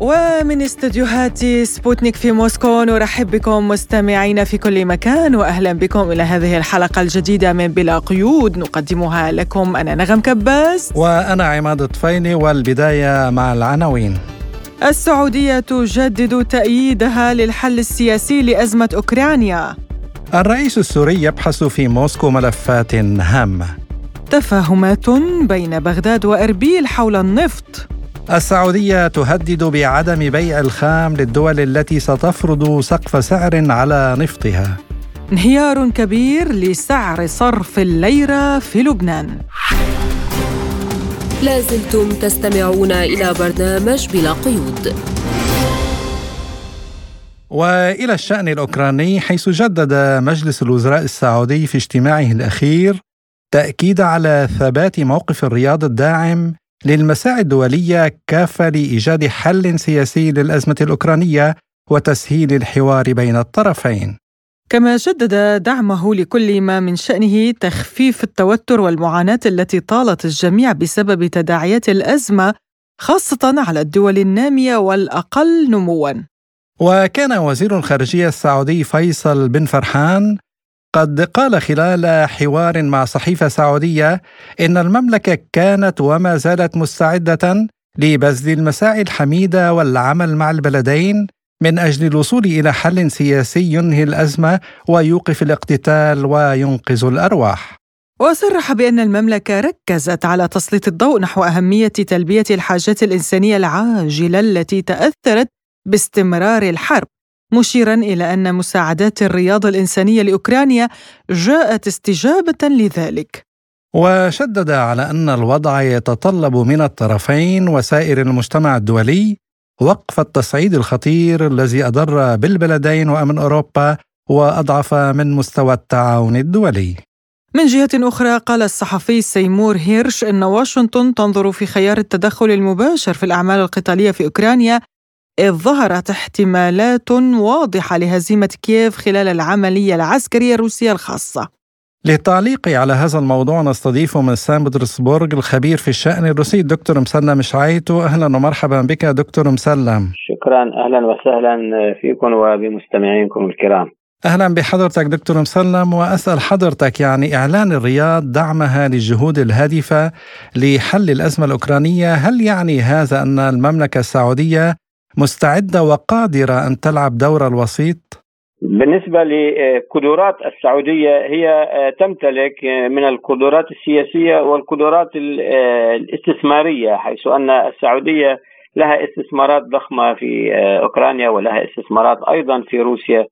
ومن استديوهات سبوتنيك في موسكو نرحب بكم مستمعين في كل مكان واهلا بكم إلى هذه الحلقة الجديدة من بلا قيود. نقدمها لكم أنا نغم كباس. وأنا عماد طفيلي والبداية مع العناوين. السعودية تجدد تأييدها للحل السياسي لأزمة أوكرانيا. الرئيس السوري يبحث في موسكو ملفات هامة. تفاهمات بين بغداد وإربيل حول النفط. السعودية تهدد بعدم بيع الخام للدول التي ستفرض سقف سعر على نفطها. انهيار كبير لسعر صرف الليرة في لبنان. لازلتم تستمعون إلى برنامج بلا قيود. وإلى الشأن الأوكراني حيث جدد مجلس الوزراء السعودي في اجتماعه الأخير تأكيد على ثبات موقف الرياض الداعم للمساعي الدولية كافة لإيجاد حل سياسي للأزمة الأوكرانية وتسهيل الحوار بين الطرفين. كما شدد دعمه لكل ما من شأنه تخفيف التوتر والمعاناة التي طالت الجميع بسبب تداعيات الأزمة خاصة على الدول النامية والأقل نمواً. وكان وزير الخارجية السعودي فيصل بن فرحان قد قال خلال حوار مع صحيفة سعودية إن المملكة كانت وما زالت مستعدة لبذل المساعي الحميده والعمل مع البلدين من أجل الوصول إلى حل سياسي ينهي الأزمة ويوقف الاقتتال وينقذ الأرواح. وصرح بأن المملكة ركزت على تسليط الضوء نحو أهمية تلبية الحاجات الإنسانية العاجلة التي تأثرت باستمرار الحرب مشيرا إلى أن مساعدات الرياضه الإنسانية لأوكرانيا جاءت استجابة لذلك. وشدد على أن الوضع يتطلب من الطرفين وسائر المجتمع الدولي وقف التصعيد الخطير الذي أضر بالبلدين وأمن أوروبا وأضعف من مستوى التعاون الدولي. من جهة أخرى قال الصحفي سيمور هيرش أن واشنطن تنظر في خيار التدخل المباشر في الأعمال القتالية في أوكرانيا إذ ظهرت احتمالات واضحة لهزيمة كييف خلال العملية العسكرية الروسية الخاصة. للتعليق على هذا الموضوع نستضيف من سان بطرسبورغ الخبير في الشأن الروسي دكتور مسلم شعيتو. أهلا ومرحبا بك دكتور مسلم. شكرا. أهلا وسهلا فيكم وبمستمعينكم الكرام. أهلا بحضرتك دكتور مسلم وأسأل حضرتك يعني إعلان الرياض دعمها للجهود الهادفة لحل الأزمة الأوكرانية. هل يعني هذا أن المملكة السعودية مستعدة وقادرة أن تلعب دور الوسيط؟ بالنسبة لقدرات السعودية هي تمتلك من القدرات السياسية والقدرات الاستثمارية حيث أن السعودية لها استثمارات ضخمة في أوكرانيا ولها استثمارات أيضا في روسيا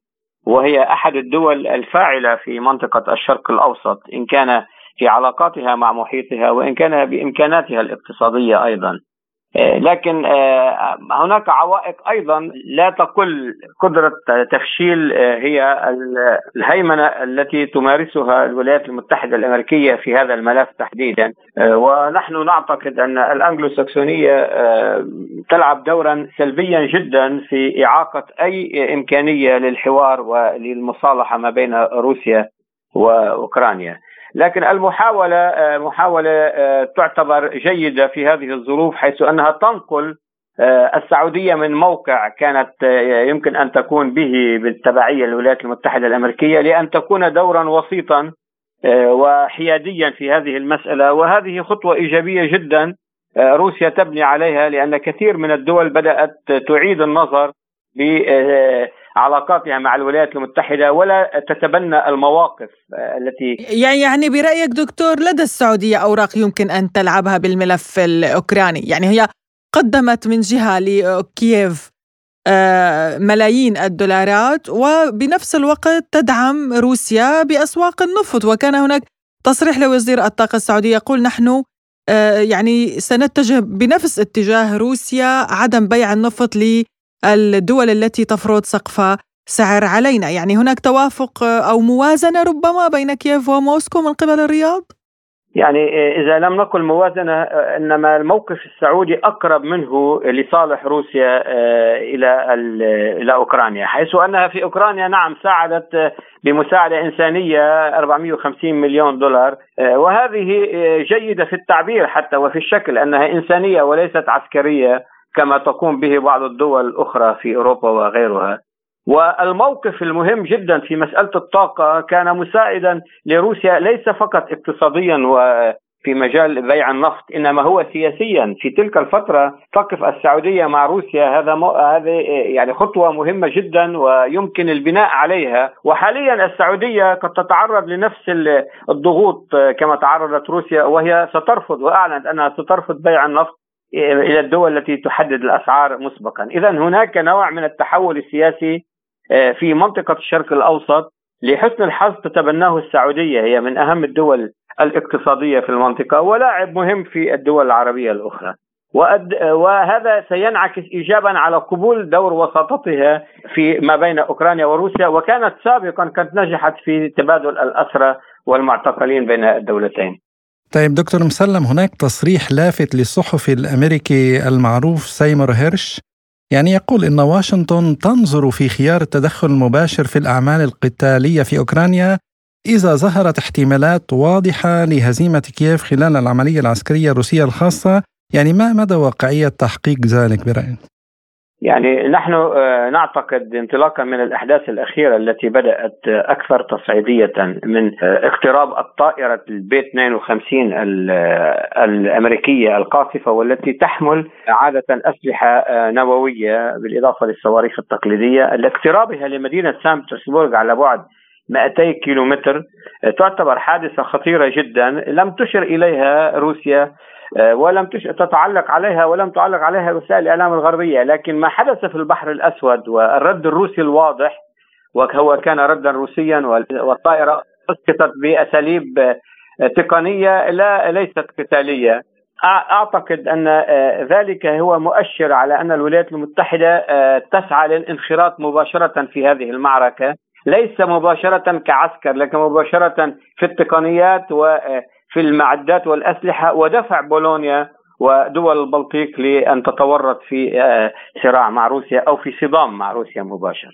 وهي أحد الدول الفاعلة في منطقة الشرق الأوسط إن كان في علاقاتها مع محيطها وإن كان بإمكاناتها الاقتصادية أيضا لكن آه، هناك عوائق أيضا لا تقل قدرة تفشيل آه، هي الهيمنة التي تمارسها الولايات المتحدة الأمريكية في هذا الملف تحديدا. ونحن نعتقد أن الانجلو ساكسونيه تلعب دورا سلبيا جدا في إعاقة أي إمكانية للحوار وللمصالحة ما بين روسيا وأوكرانيا. لكن المحاولة آه، محاولة آه، تعتبر جيدة في هذه الظروف حيث أنها تنقل آه، السعودية من موقع كانت يمكن أن تكون به بالتبعية للولايات المتحدة الأمريكية لأن تكون دورا وسيطا وحياديا في هذه المسألة. وهذه خطوة إيجابية جدا روسيا تبني عليها لأن كثير من الدول بدأت تعيد النظر علاقاتها مع الولايات المتحدة ولا تتبنى المواقف التي يعني يعني برأيك دكتور لدى السعودية أوراق يمكن أن تلعبها بالملف الأوكراني؟ يعني هي قدمت من جهة لكييف آه، ملايين الدولارات وبنفس الوقت تدعم روسيا بأسواق النفط وكان هناك تصريح لوزير الطاقة السعودي يقول نحن آه، يعني سنتجه بنفس اتجاه روسيا عدم بيع النفط الدول التي تفرض سقف سعر علينا يعني هناك توافق أو موازنة ربما بين كييف وموسكو من قبل الرياض؟ يعني إذا لم نقل موازنة إنما الموقف السعودي أقرب منه لصالح روسيا إلى إلى أوكرانيا حيث أنها في أوكرانيا نعم ساعدت بمساعدة إنسانية 450 مليون دولار وهذه جيدة في التعبير حتى وفي الشكل أنها إنسانية وليست عسكرية كما تقوم به بعض الدول الأخرى في أوروبا وغيرها. والموقف المهم جدا في مسألة الطاقة كان مساعدا لروسيا ليس فقط اقتصاديا وفي مجال بيع النفط إنما هو سياسيا. في تلك الفترة تقف السعودية مع روسيا. هذا مو... هذه يعني خطوة مهمة جدا ويمكن البناء عليها. وحاليا السعودية قد تتعرض لنفس الضغوط كما تعرضت روسيا وهي سترفض وأعلنت أنها سترفض بيع النفط. إلى الدول التي تحدد الأسعار مسبقا، اذا هناك نوع من التحول السياسي آه، في منطقة الشرق الأوسط لحسن الحظ تتبناه السعودية. هي من أهم الدول الاقتصادية في المنطقة ولاعب مهم في الدول العربية الأخرى. وهذا سينعكس ايجابا على قبول دور وساطتها في ما بين أوكرانيا وروسيا وكانت سابقا قد نجحت في تبادل الأسرى والمعتقلين بين الدولتين. طيب دكتور مسلم هناك تصريح لافت للصحفي الأمريكي المعروف سيمور هيرش يعني يقول إن واشنطن تنظر في خيار التدخل المباشر في الأعمال القتالية في أوكرانيا إذا ظهرت احتمالات واضحة لهزيمة كييف خلال العملية العسكرية الروسية الخاصة يعني ما مدى واقعية تحقيق ذلك برأيك؟ يعني نحن آه، نعتقد انطلاقا من الأحداث الأخيرة التي بدأت أكثر تصعيدية من آه، اقتراب الطائرة البي 52 الأمريكية القاصفة والتي تحمل عادة أسلحة آه، نووية بالإضافة للصواريخ التقليدية. لاقترابها لمدينة سان بطرسبورغ على بعد 200 كيلومتر تعتبر حادثة خطيرة جدا لم تشر إليها روسيا آه، ولم تتعلق عليها ولم تعلق عليها وسائل الاعلام الغربية لكن ما حدث في البحر الأسود والرد الروسي الواضح وهو كان ردا روسيا والطائرة أسقطت بأساليب آه، تقنية لا ليست قتالية. أعتقد أن آه، ذلك هو مؤشر على أن الولايات المتحدة تسعى للانخراط مباشرة في هذه المعركة ليس مباشرة كعسكر لكن مباشرة في التقنيات و في المعدات والأسلحة ودفع بولونيا ودول البلطيق لأن تتورط في آه، صراع مع روسيا أو في صدام مع روسيا مباشر.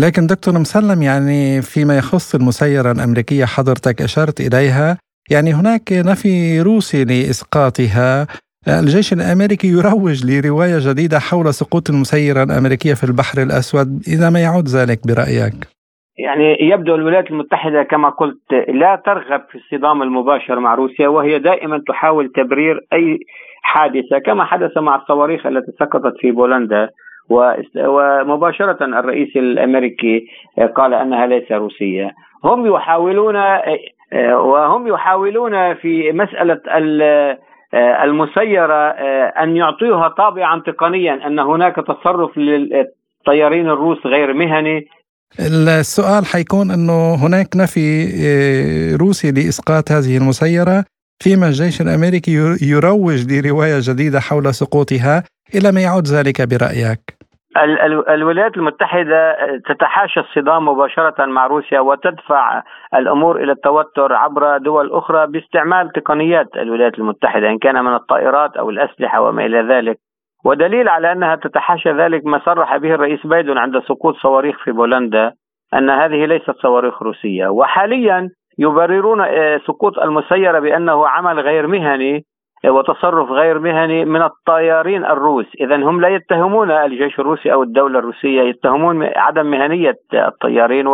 لكن دكتور مسلم يعني فيما يخص المسيرة الأمريكية حضرتك أشرت إليها يعني هناك نفي روسي لإسقاطها. الجيش الأمريكي يروج لرواية جديدة حول سقوط المسيرة الأمريكية في البحر الأسود. إذا ما يعود ذلك برأيك؟ يعني يبدو الولايات المتحدة كما قلت لا ترغب في الصدام المباشر مع روسيا وهي دائما تحاول تبرير أي حادثة كما حدث مع الصواريخ التي سقطت في بولندا. ومباشرة الرئيس الأمريكي قال أنها ليس روسية. هم يحاولون وهم يحاولون في مسألة المسيرة أن يعطوها طابعا تقنيا أن هناك تصرف للطيارين الروس غير مهني. السؤال حيكون إنه هناك نفي آه، روسي لإسقاط هذه المسيرة. فيما الجيش الأمريكي يروج لرواية جديدة حول سقوطها. إلى ما يعود ذلك برأيك؟ الولايات المتحدة تتحاشى الصدام مباشرة مع روسيا وتدفع الأمور إلى التوتر عبر دول أخرى باستعمال تقنيات الولايات المتحدة إن كان من الطائرات أو الأسلحة وما إلى ذلك. ودليل على أنها تتحاشى ذلك ما صرح به الرئيس بايدن عند سقوط صواريخ في بولندا أن هذه ليست صواريخ روسية. وحاليا يبررون آه، سقوط المسيرة بأنه عمل غير مهني آه، وتصرف غير مهني من الطيارين الروس. اذا هم لا يتهمون الجيش الروسي أو الدولة الروسية يتهمون عدم مهنية الطيارين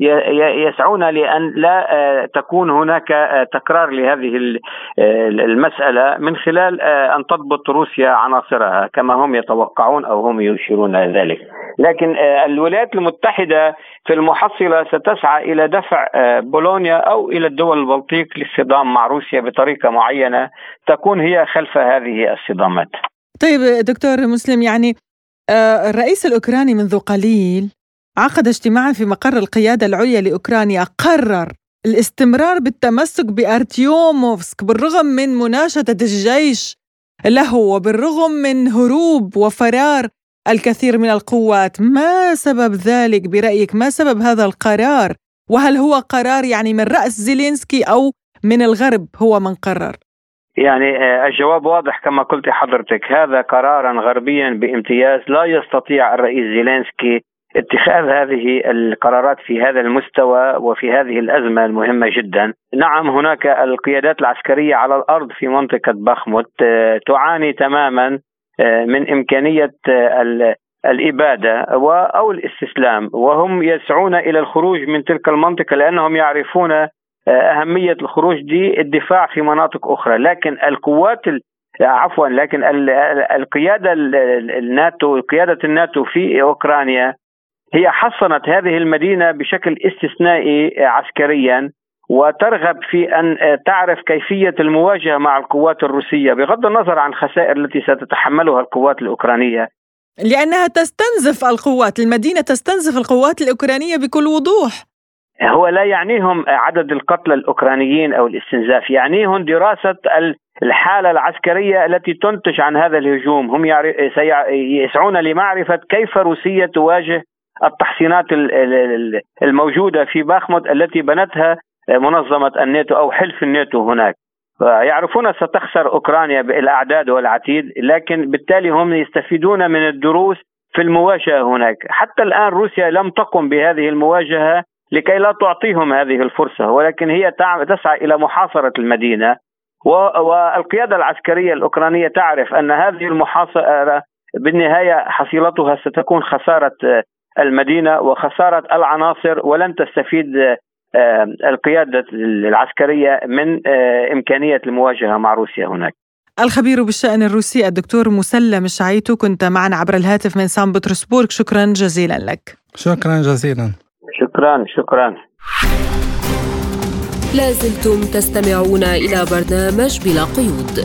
يسعون لأن لا آه، تكون هناك آه، تكرار لهذه آه، المسألة من خلال أن تضبط روسيا عناصرها كما هم يتوقعون أو هم يشيرون ذلك لكن الولايات المتحدة في المحصلة ستسعى إلى دفع بولونيا أو إلى الدول البلطيق للصدام مع روسيا بطريقة معينة تكون هي خلف هذه الصدامات. طيب دكتور مسلم يعني الرئيس الأوكراني منذ قليل عقد اجتماعا في مقر القيادة العليا لأوكرانيا قرر الاستمرار بالتمسك بأرتيوموفسك بالرغم من مناشدة الجيش له وبالرغم من هروب وفرار الكثير من القوات. ما سبب ذلك برأيك؟ ما سبب هذا القرار؟ وهل هو قرار يعني من رأس زيلينسكي أو من الغرب هو من قرر؟ يعني آه، الجواب واضح كما قلت حضرتك هذا قرارا غربيا بامتياز لا يستطيع الرئيس زيلينسكي اتخاذ هذه القرارات في هذا المستوى وفي هذه الأزمة المهمة جدا. نعم هناك القيادات العسكرية على الأرض في منطقة بخمت آه، تعاني تماما آه، من إمكانية الإبادة أو الاستسلام وهم يسعون إلى الخروج من تلك المنطقة لأنهم يعرفون أهمية الخروج دي الدفاع في مناطق أخرى لكن القوات عفوا لكن القيادة الناتو قيادة الناتو في أوكرانيا هي حصنت هذه المدينة بشكل استثنائي عسكريا وترغب في أن تعرف كيفية المواجهة مع القوات الروسية بغض النظر عن الخسائر التي ستتحملها القوات الأوكرانية. لأنها تستنزف القوات المدينة تستنزف القوات الأوكرانية بكل وضوح. هو لا يعنيهم عدد القتلى الأوكرانيين أو الاستنزاف يعنيهم دراسة الحالة العسكرية التي تنتج عن هذا الهجوم. هم يسعون لمعرفة كيف روسيا تواجه التحصينات الموجودة في باخمت التي بنتها منظمة الناتو أو حلف الناتو هناك. يعرفون ستخسر أوكرانيا بالأعداد والعتيد لكن بالتالي هم يستفيدون من الدروس في المواجهة هناك. حتى الآن روسيا لم تقم بهذه المواجهة لكي لا تعطيهم هذه الفرصة ولكن هي تسعى إلى محاصرة المدينة. والقيادة العسكرية الأوكرانية تعرف أن هذه المحاصرة بالنهاية حصيلتها ستكون خسارة المدينة وخسارة العناصر ولن تستفيد آه، القيادة العسكرية من آه، إمكانية المواجهة مع روسيا هناك. الخبير بالشأن الروسي الدكتور مسلم الشعيتو كنت معنا عبر الهاتف من سان بطرسبورغ شكرا جزيلا لك. شكرا جزيلا. شكرا شكرا. لازلتم تستمعون إلى برنامج بلا قيود.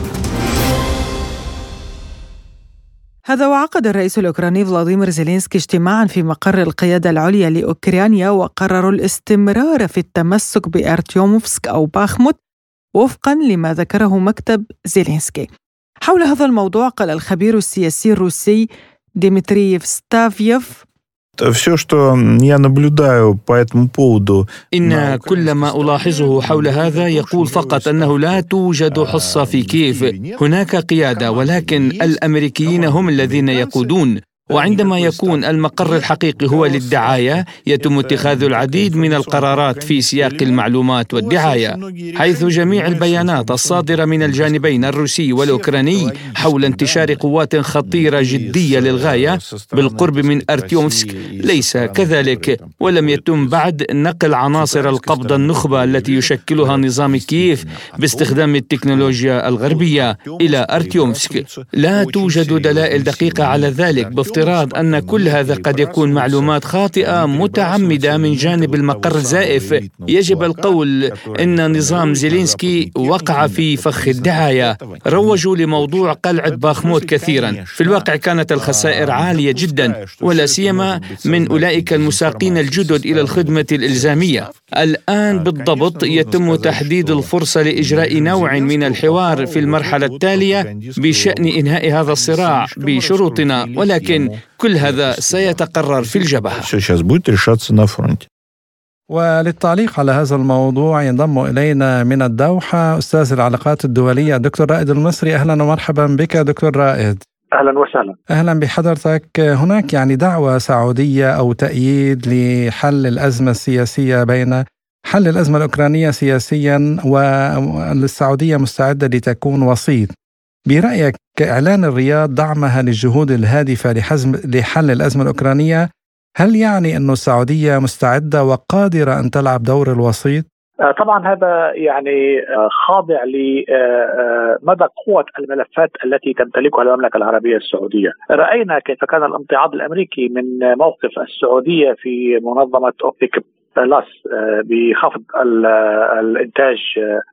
هذا وعقد الرئيس الأوكراني فلاديمير زيلينسكي اجتماعا في مقر القيادة العليا لأوكرانيا وقرروا الاستمرار في التمسك بأرتيوموفسك أو باخموت وفقا لما ذكره مكتب زيلينسكي. حول هذا الموضوع قال الخبير السياسي الروسي ديمتريف ستافيف все, что я наблюдаю по этому поводу... إن كل ما ألاحظه حول هذا يقول فقط أنه لا توجد حصة في كيف هناك قيادة ولكن الأمريكيين هم الذين يقودون وعندما يكون المقر الحقيقي هو للدعاية يتم اتخاذ العديد من القرارات في سياق المعلومات والدعاية حيث جميع البيانات الصادرة من الجانبين الروسي والأوكراني حول انتشار قوات خطيرة جدية للغاية بالقرب من أرتيومسك. ليس كذلك. ولم يتم بعد نقل عناصر القبضه النخبة التي يشكلها نظام كييف باستخدام التكنولوجيا الغربية إلى أرتيومسك. لا توجد دلائل دقيقة على ذلك. بافتراض أن كل هذا قد يكون معلومات خاطئة متعمدة من جانب المقر الزائف. يجب القول أن نظام زيلينسكي وقع في فخ الدعاية. روجوا لموضوع قلعة باخموت كثيرا. في الواقع كانت الخسائر عالية جدا ولا سيما من أولئك المساقين الجدد إلى الخدمة الإلزامية. الآن بالضبط يتم تحديد الفرصة لإجراء نوع من الحوار في المرحلة التالية بشأن إنهاء هذا الصراع بشروطنا. ولكن كل هذا سيتقرر في الجبهة. وللتعليق على هذا الموضوع ينضم إلينا من الدوحة أستاذ العلاقات الدولية الدكتور رائد المصري. أهلا ومرحبا بك دكتور رائد. أهلا وسهلا. أهلا بحضرتك. هناك يعني دعوة سعودية أو تأييد لحل الأزمة السياسية بين حل الأزمة الأوكرانية سياسيا والسعودية مستعدة لتكون وسيط. برأيك إعلان الرياض دعمها للجهود الهادفة لحزم لحل الأزمة الأوكرانية هل يعني أن السعودية مستعدة وقادرة أن تلعب دور الوسيط؟ آه، طبعا هذا يعني آه، خاضع لمدى آه، قوة الملفات التي تمتلكها المملكة العربية السعودية رأينا كيف كان الامتعاض الأمريكي من موقف السعودية في منظمة أوبيك بلس آه، بخفض الإنتاج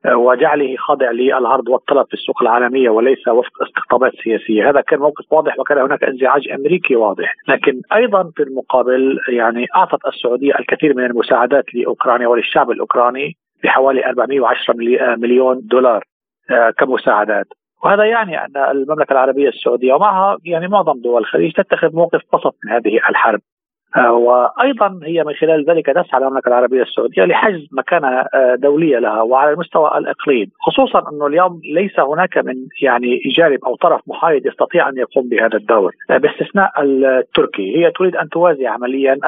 آه، وجعله خاضع للعرض والطلب في السوق العالمية وليس وفق استقطابات سياسية، هذا كان موقف واضح وكان هناك انزعاج أمريكي واضح، لكن أيضا في المقابل يعني أعطت السعودية الكثير من المساعدات لأوكرانيا وللشعب الأوكراني بحوالي 410 مليون دولار آه، كمساعدات. وهذا يعني أن المملكة العربية السعودية ومعها يعني معظم دول الخليج تتخذ موقف وسط من هذه الحرب. آه، وأيضا هي من خلال ذلك تسعى المملكه العربية السعودية لحجز مكانة آه، دولية لها وعلى المستوى الإقليم، خصوصا أنه اليوم ليس هناك من يعني جانب أو طرف محايد يستطيع أن يقوم بهذا الدور، آه، باستثناء التركي، هي تريد أن توازي عمليا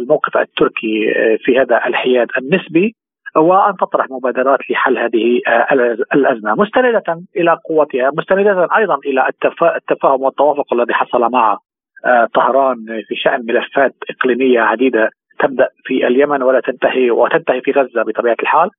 الموقف التركي في هذا الحياد النسبي وأن تطرح مبادرات لحل هذه الأزمة مستندة إلى قوتها مستندة أيضا إلى التفاهم والتوافق الذي حصل مع آه، طهران في شأن ملفات إقليمية عديدة تبدأ في اليمن ولا تنتهي وتنتهي في غزة بطبيعة الحال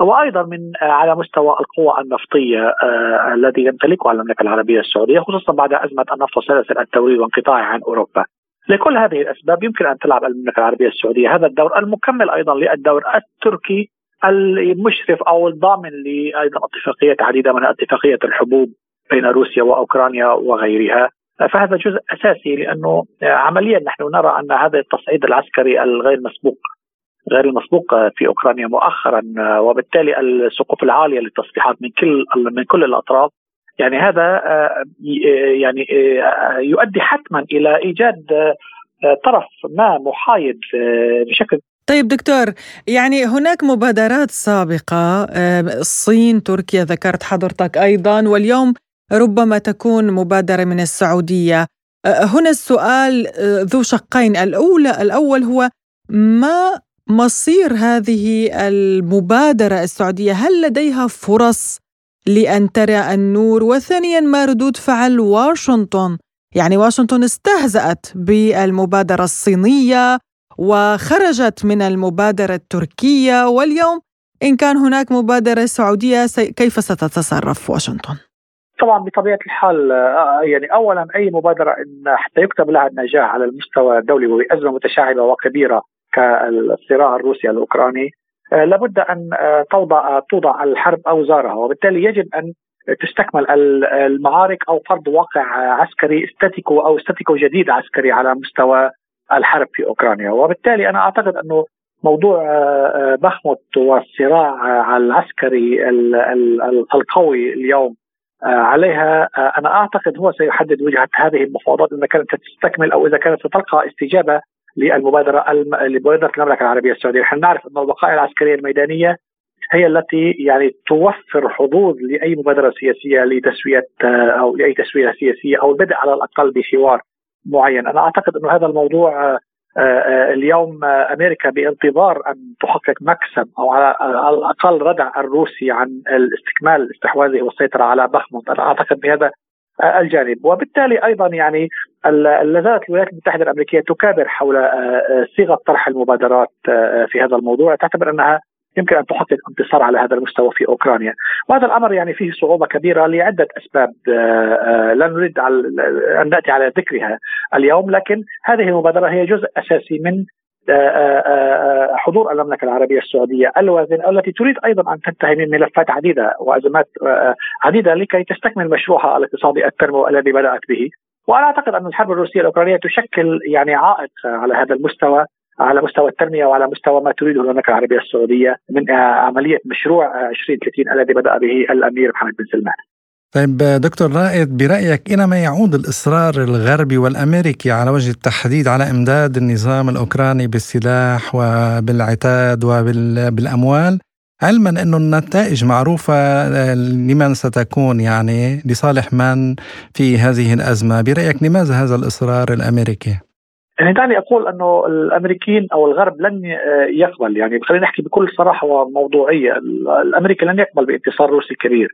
وأيضا من آه، على مستوى القوى النفطية آه الذي يمتلكها المملكة العربية السعودية خصوصا بعد أزمة النفط وسلاسل التوريد وانقطاعها عن أوروبا. لكل هذه الأسباب يمكن أن تلعب المملكة العربية السعودية هذا الدور المكمل أيضا للدور التركي المشرف أو الضامن لايضا اتفاقيات عديدة من اتفاقيه الحبوب بين روسيا وأوكرانيا وغيرها فهذا جزء أساسي لأنه عمليا نحن نرى أن هذا التصعيد العسكري الغير مسبوق غير المسبوق في أوكرانيا مؤخرا وبالتالي السقوف العالية للتصريحات من كل من كل الأطراف. يعني هذا يعني يؤدي حتما إلى إيجاد طرف ما محايد بشكل طيب دكتور يعني هناك مبادرات سابقة الصين تركيا ذكرت حضرتك أيضا واليوم ربما تكون مبادرة من السعودية. أه، هنا السؤال ذو شقين. الاولى الأول هو ما مصير هذه المبادرة السعودية؟ هل لديها فرص لأن ترى النور؟ وثانيا ما ردود فعل واشنطن؟ يعني واشنطن استهزأت بالمبادرة الصينية وخرجت من المبادرة التركية واليوم إن كان هناك مبادرة سعودية كيف ستتصرف واشنطن؟ طبعا بطبيعة الحال آه، يعني اولا أي مبادرة إن حتى يكتب لها النجاح على المستوى الدولي وبأزمة متشعبة وكبيرة كالصراع الروسي الأوكراني آه، لابد أن آه، توضع توضع الحرب اوزارها وبالتالي يجب أن تستكمل المعارك أو فرض واقع عسكري استاتيكو أو استاتيكو جديد عسكري على مستوى الحرب في أوكرانيا. وبالتالي أنا أعتقد أنه موضوع بخمت والصراع العسكري القوي اليوم عليها آه، أنا أعتقد هو سيحدد وجهة هذه المفاوضات إذا كانت ستستكمل أو إذا كانت ستلقى استجابة للمبادرة لمبادرة المملكة العربية السعودية، نحن نعرف أن الوقائع العسكرية الميدانية هي التي يعني توفر حظوظ لأي مبادرة سياسية لتسوية آه، أو لأي تسوية سياسية أو البدء على الأقل بحوار معين، أنا أعتقد انه هذا الموضوع آه، آه، اليوم آه، أمريكا بانتظار أن تحقق مكسب أو على الأقل ردع الروسي عن الاستكمال استحواذه والسيطرة على بخموت أنا أعتقد بهذا الجانب. وبالتالي أيضا يعني لا زالت الولايات المتحدة الأمريكية تكابر حول صيغة طرح المبادرات في هذا الموضوع. تعتبر أنها يمكن أن تحقق انتصار على هذا المستوى في أوكرانيا، وهذا الأمر يعني فيه صعوبة كبيرة لعدة أسباب لا نريد أن نأتي على ذكرها اليوم، لكن هذه المبادرة هي جزء أساسي من حضور المملكة العربية السعودية الوازن التي تريد أيضا أن تنتهي من ملفات عديدة وأزمات عديدة لكي تستكمل مشروعها الاقتصادي التنمو الذي بدأت به. وأنا أعتقد أن الحرب الروسية الأوكرانية تشكل يعني عائق على هذا المستوى. على مستوى التنمية وعلى مستوى ما تريده المملكه العربية السعودية من عملية مشروع 2030 الذي بدأ به الأمير محمد بن سلمان. طيب دكتور رائد برأيك إلى ما يعود الإصرار الغربي والأمريكي على وجه التحديد على إمداد النظام الأوكراني بالسلاح وبالعتاد وبالأموال علما أن النتائج معروفة لمن ستكون يعني لصالح من في هذه الأزمة برأيك لماذا هذا الإصرار الأمريكي؟ يعني دعني أقول أنه الأمريكيين أو الغرب لن يقبل يعني خلينا نحكي بكل صراحة وموضوعية الامريكي لن يقبل بانتصار روسي كبير.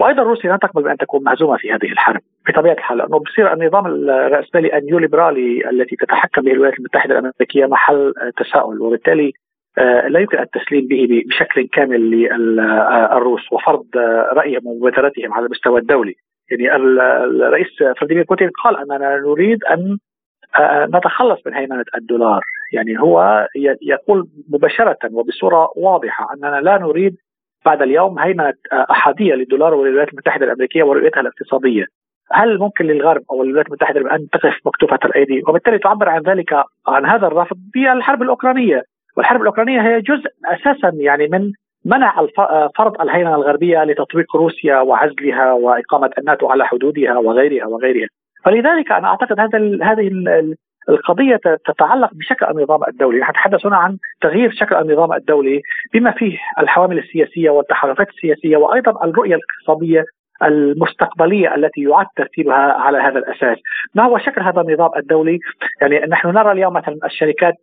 وأيضا روسيا لن تقبل بأن تكون مهزومه في هذه الحرب بطبيعة الحال لأنه بصير النظام الرأسمالي النيوليبرالي التي تتحكم به الولايات المتحدة الأمريكية محل تساؤل وبالتالي آه، لا يمكن التسليم به بشكل كامل للروس وفرض رايهم ومبادرتهم على المستوى الدولي. يعني الرئيس فلاديمير بوتين قال أننا نريد أن آه، نتخلص من هيمنة الدولار. يعني هو يقول مباشرة وبصورة واضحة أننا لا نريد بعد اليوم هيمنة آه، أحادية للدولار والولايات المتحدة الأمريكية ورؤيتها الاقتصادية. هل ممكن للغرب أو الولايات المتحدة أن تقف مكتوفة الأيدي؟ وبالتالي تعبر عن ذلك عن هذا الرفض بالحرب الأوكرانية. والحرب الأوكرانية هي جزء أساسا يعني من منع آه، فرض الهيمنة الغربية لتطبيق روسيا وعزلها وإقامة الناتو على حدودها وغيرها وغيرها. فلذلك أنا أعتقد هذا هذه القضية تتعلق بشكل النظام الدولي، نتحدث هنا عن تغيير شكل النظام الدولي بما فيه الحوامل السياسية والتحالفات السياسية وأيضا الرؤية الاقتصادية المستقبلية التي يعد ترتيبها على هذا الأساس. ما هو شكل هذا النظام الدولي؟ يعني نحن نرى اليوم مثلا الشركات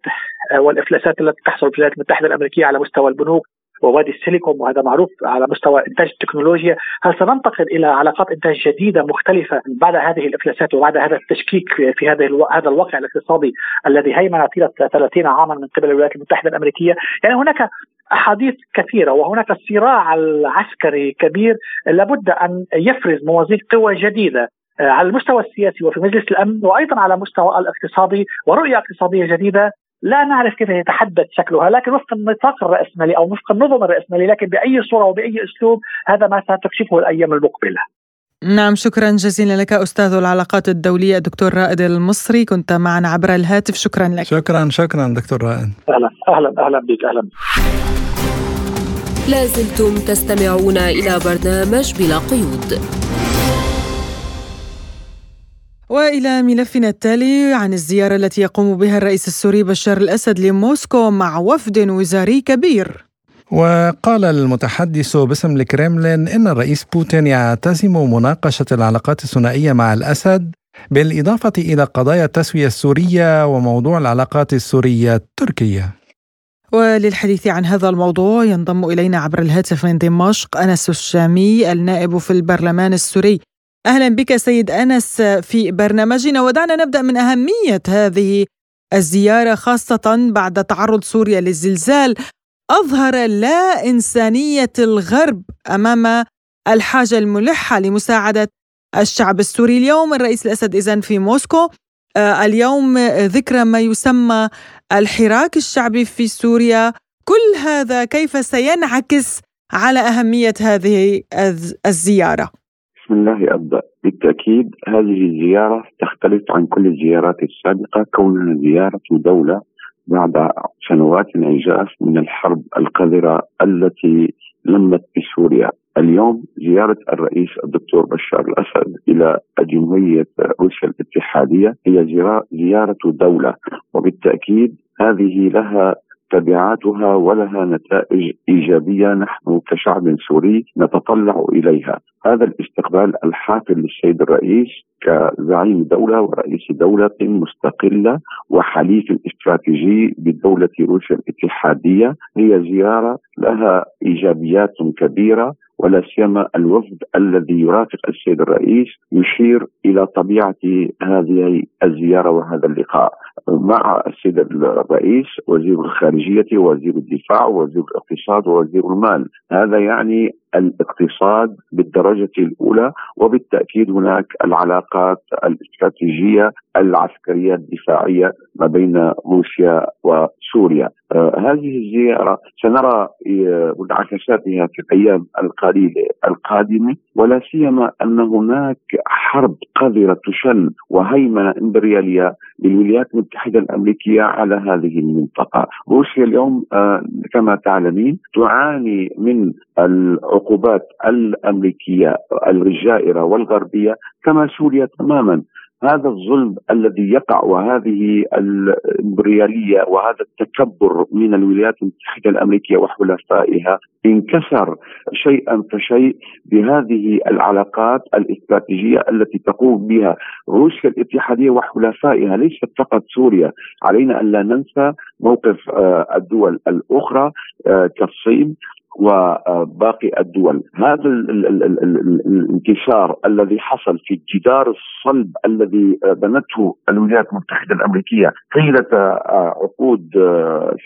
والإفلاسات التي تحصل في الولايات المتحدة الأمريكية على مستوى البنوك ووادي السيليكون وهذا معروف على مستوى إنتاج التكنولوجيا، هل سننتقل إلى علاقات إنتاج جديدة مختلفة بعد هذه الإفلاسات وبعد هذا التشكيك في هذه. هذا الواقع الاقتصادي الذي هيمن طيلة 30 عاما من قبل الولايات المتحدة الأمريكية، يعني هناك أحاديث كثيرة وهناك صراع العسكري كبير لابد أن يفرز موازين قوى جديدة آه، على المستوى السياسي وفي مجلس الأمن وأيضا على المستوى الاقتصادي ورؤية اقتصادية جديدة لا نعرف كيف يتحدد شكلها لكن وفق النطاق الرأسمالي أو وفق النظم الرأسمالي لكن بأي صورة وبأي أسلوب هذا ما ستكشفه الأيام المقبلة. نعم شكرا جزيلا لك أستاذ العلاقات الدولية دكتور رائد المصري كنت معنا عبر الهاتف شكرا لك. شكرا شكرا دكتور رائد. أهلا أهلا أهلا بك أهلا لازلتم تستمعون إلى برنامج بلا قيود. وإلى ملفنا التالي عن الزيارة التي يقوم بها الرئيس السوري بشار الأسد لموسكو مع وفد وزاري كبير. وقال المتحدث باسم الكرملين إن الرئيس بوتين يعتزم مناقشة العلاقات الثنائية مع الأسد بالإضافة إلى قضايا التسوية السورية وموضوع العلاقات السورية التركية. وللحديث عن هذا الموضوع ينضم إلينا عبر الهاتف من دمشق أنس الشامي النائب في البرلمان السوري. أهلا بك سيد أنس في برنامجنا. ودعنا نبدأ من أهمية هذه الزيارة خاصة بعد تعرض سوريا للزلزال. أظهر لا إنسانية الغرب أمام الحاجة الملحة لمساعدة الشعب السوري اليوم. الرئيس الأسد اذا في موسكو. آه، اليوم ذكرى ما يسمى الحراك الشعبي في سوريا. كل هذا كيف سينعكس على أهمية هذه الزيارة؟ بسم الله أبدأ. بالتأكيد هذه الزيارة تختلف عن كل الزيارات السابقة. كونها زيارة دولة بعد سنوات عجاف من الحرب القذرة التي لمت بسوريا اليوم زيارة الرئيس الدكتور بشار الأسد إلى جمهورية روسيا الاتحادية هي زيارة دولة. وبالتأكيد هذه لها تبعاتها ولها نتائج إيجابية. نحن كشعب سوري نتطلع إليها، هذا الاستقبال الحافل للسيد الرئيس كزعيم دولة ورئيس دولة مستقلة وحليف استراتيجي بدوله روسيا الاتحادية. هي زيارة لها إيجابيات كبيرة ولا سيما الوفد الذي يرافق السيد الرئيس يشير إلى طبيعه هذه الزيارة وهذا اللقاء. مع السيد الرئيس وزير الخارجية ووزير الدفاع ووزير الاقتصاد ووزير المال هذا يعني الاقتصاد بالدرجة الأولى وبالتأكيد هناك العلاقات الاستراتيجية العسكرية الدفاعية ما بين روسيا وسوريا. آه هذه الزيارة سنرى آه، منعكساتها في الأيام القليله القادمه ولا سيما أن هناك حرب قذرة تشن وهيمنة إمبريالية للولايات المتحدة الأمريكية على هذه المنطقة. روسيا اليوم آه كما تعلمين تعاني من العقوبات الأمريكية الجائره والغربية كما سوريا تماما هذا الظلم الذي يقع وهذه الإمبريالية وهذا التكبر من الولايات المتحدة الأمريكية وحلفائها انكسر شيئا فشيء بهذه العلاقات الاستراتيجية التي تقوم بها روسيا الاتحادية وحلفائها ليست فقط سوريا. علينا أن لا ننسى موقف آه، الدول الأخرى آه، كالصين. وباقي الدول. هذا الانكسار الذي حصل في الجدار الصلب الذي بنته الولايات المتحدة الأمريكية طيلة عقود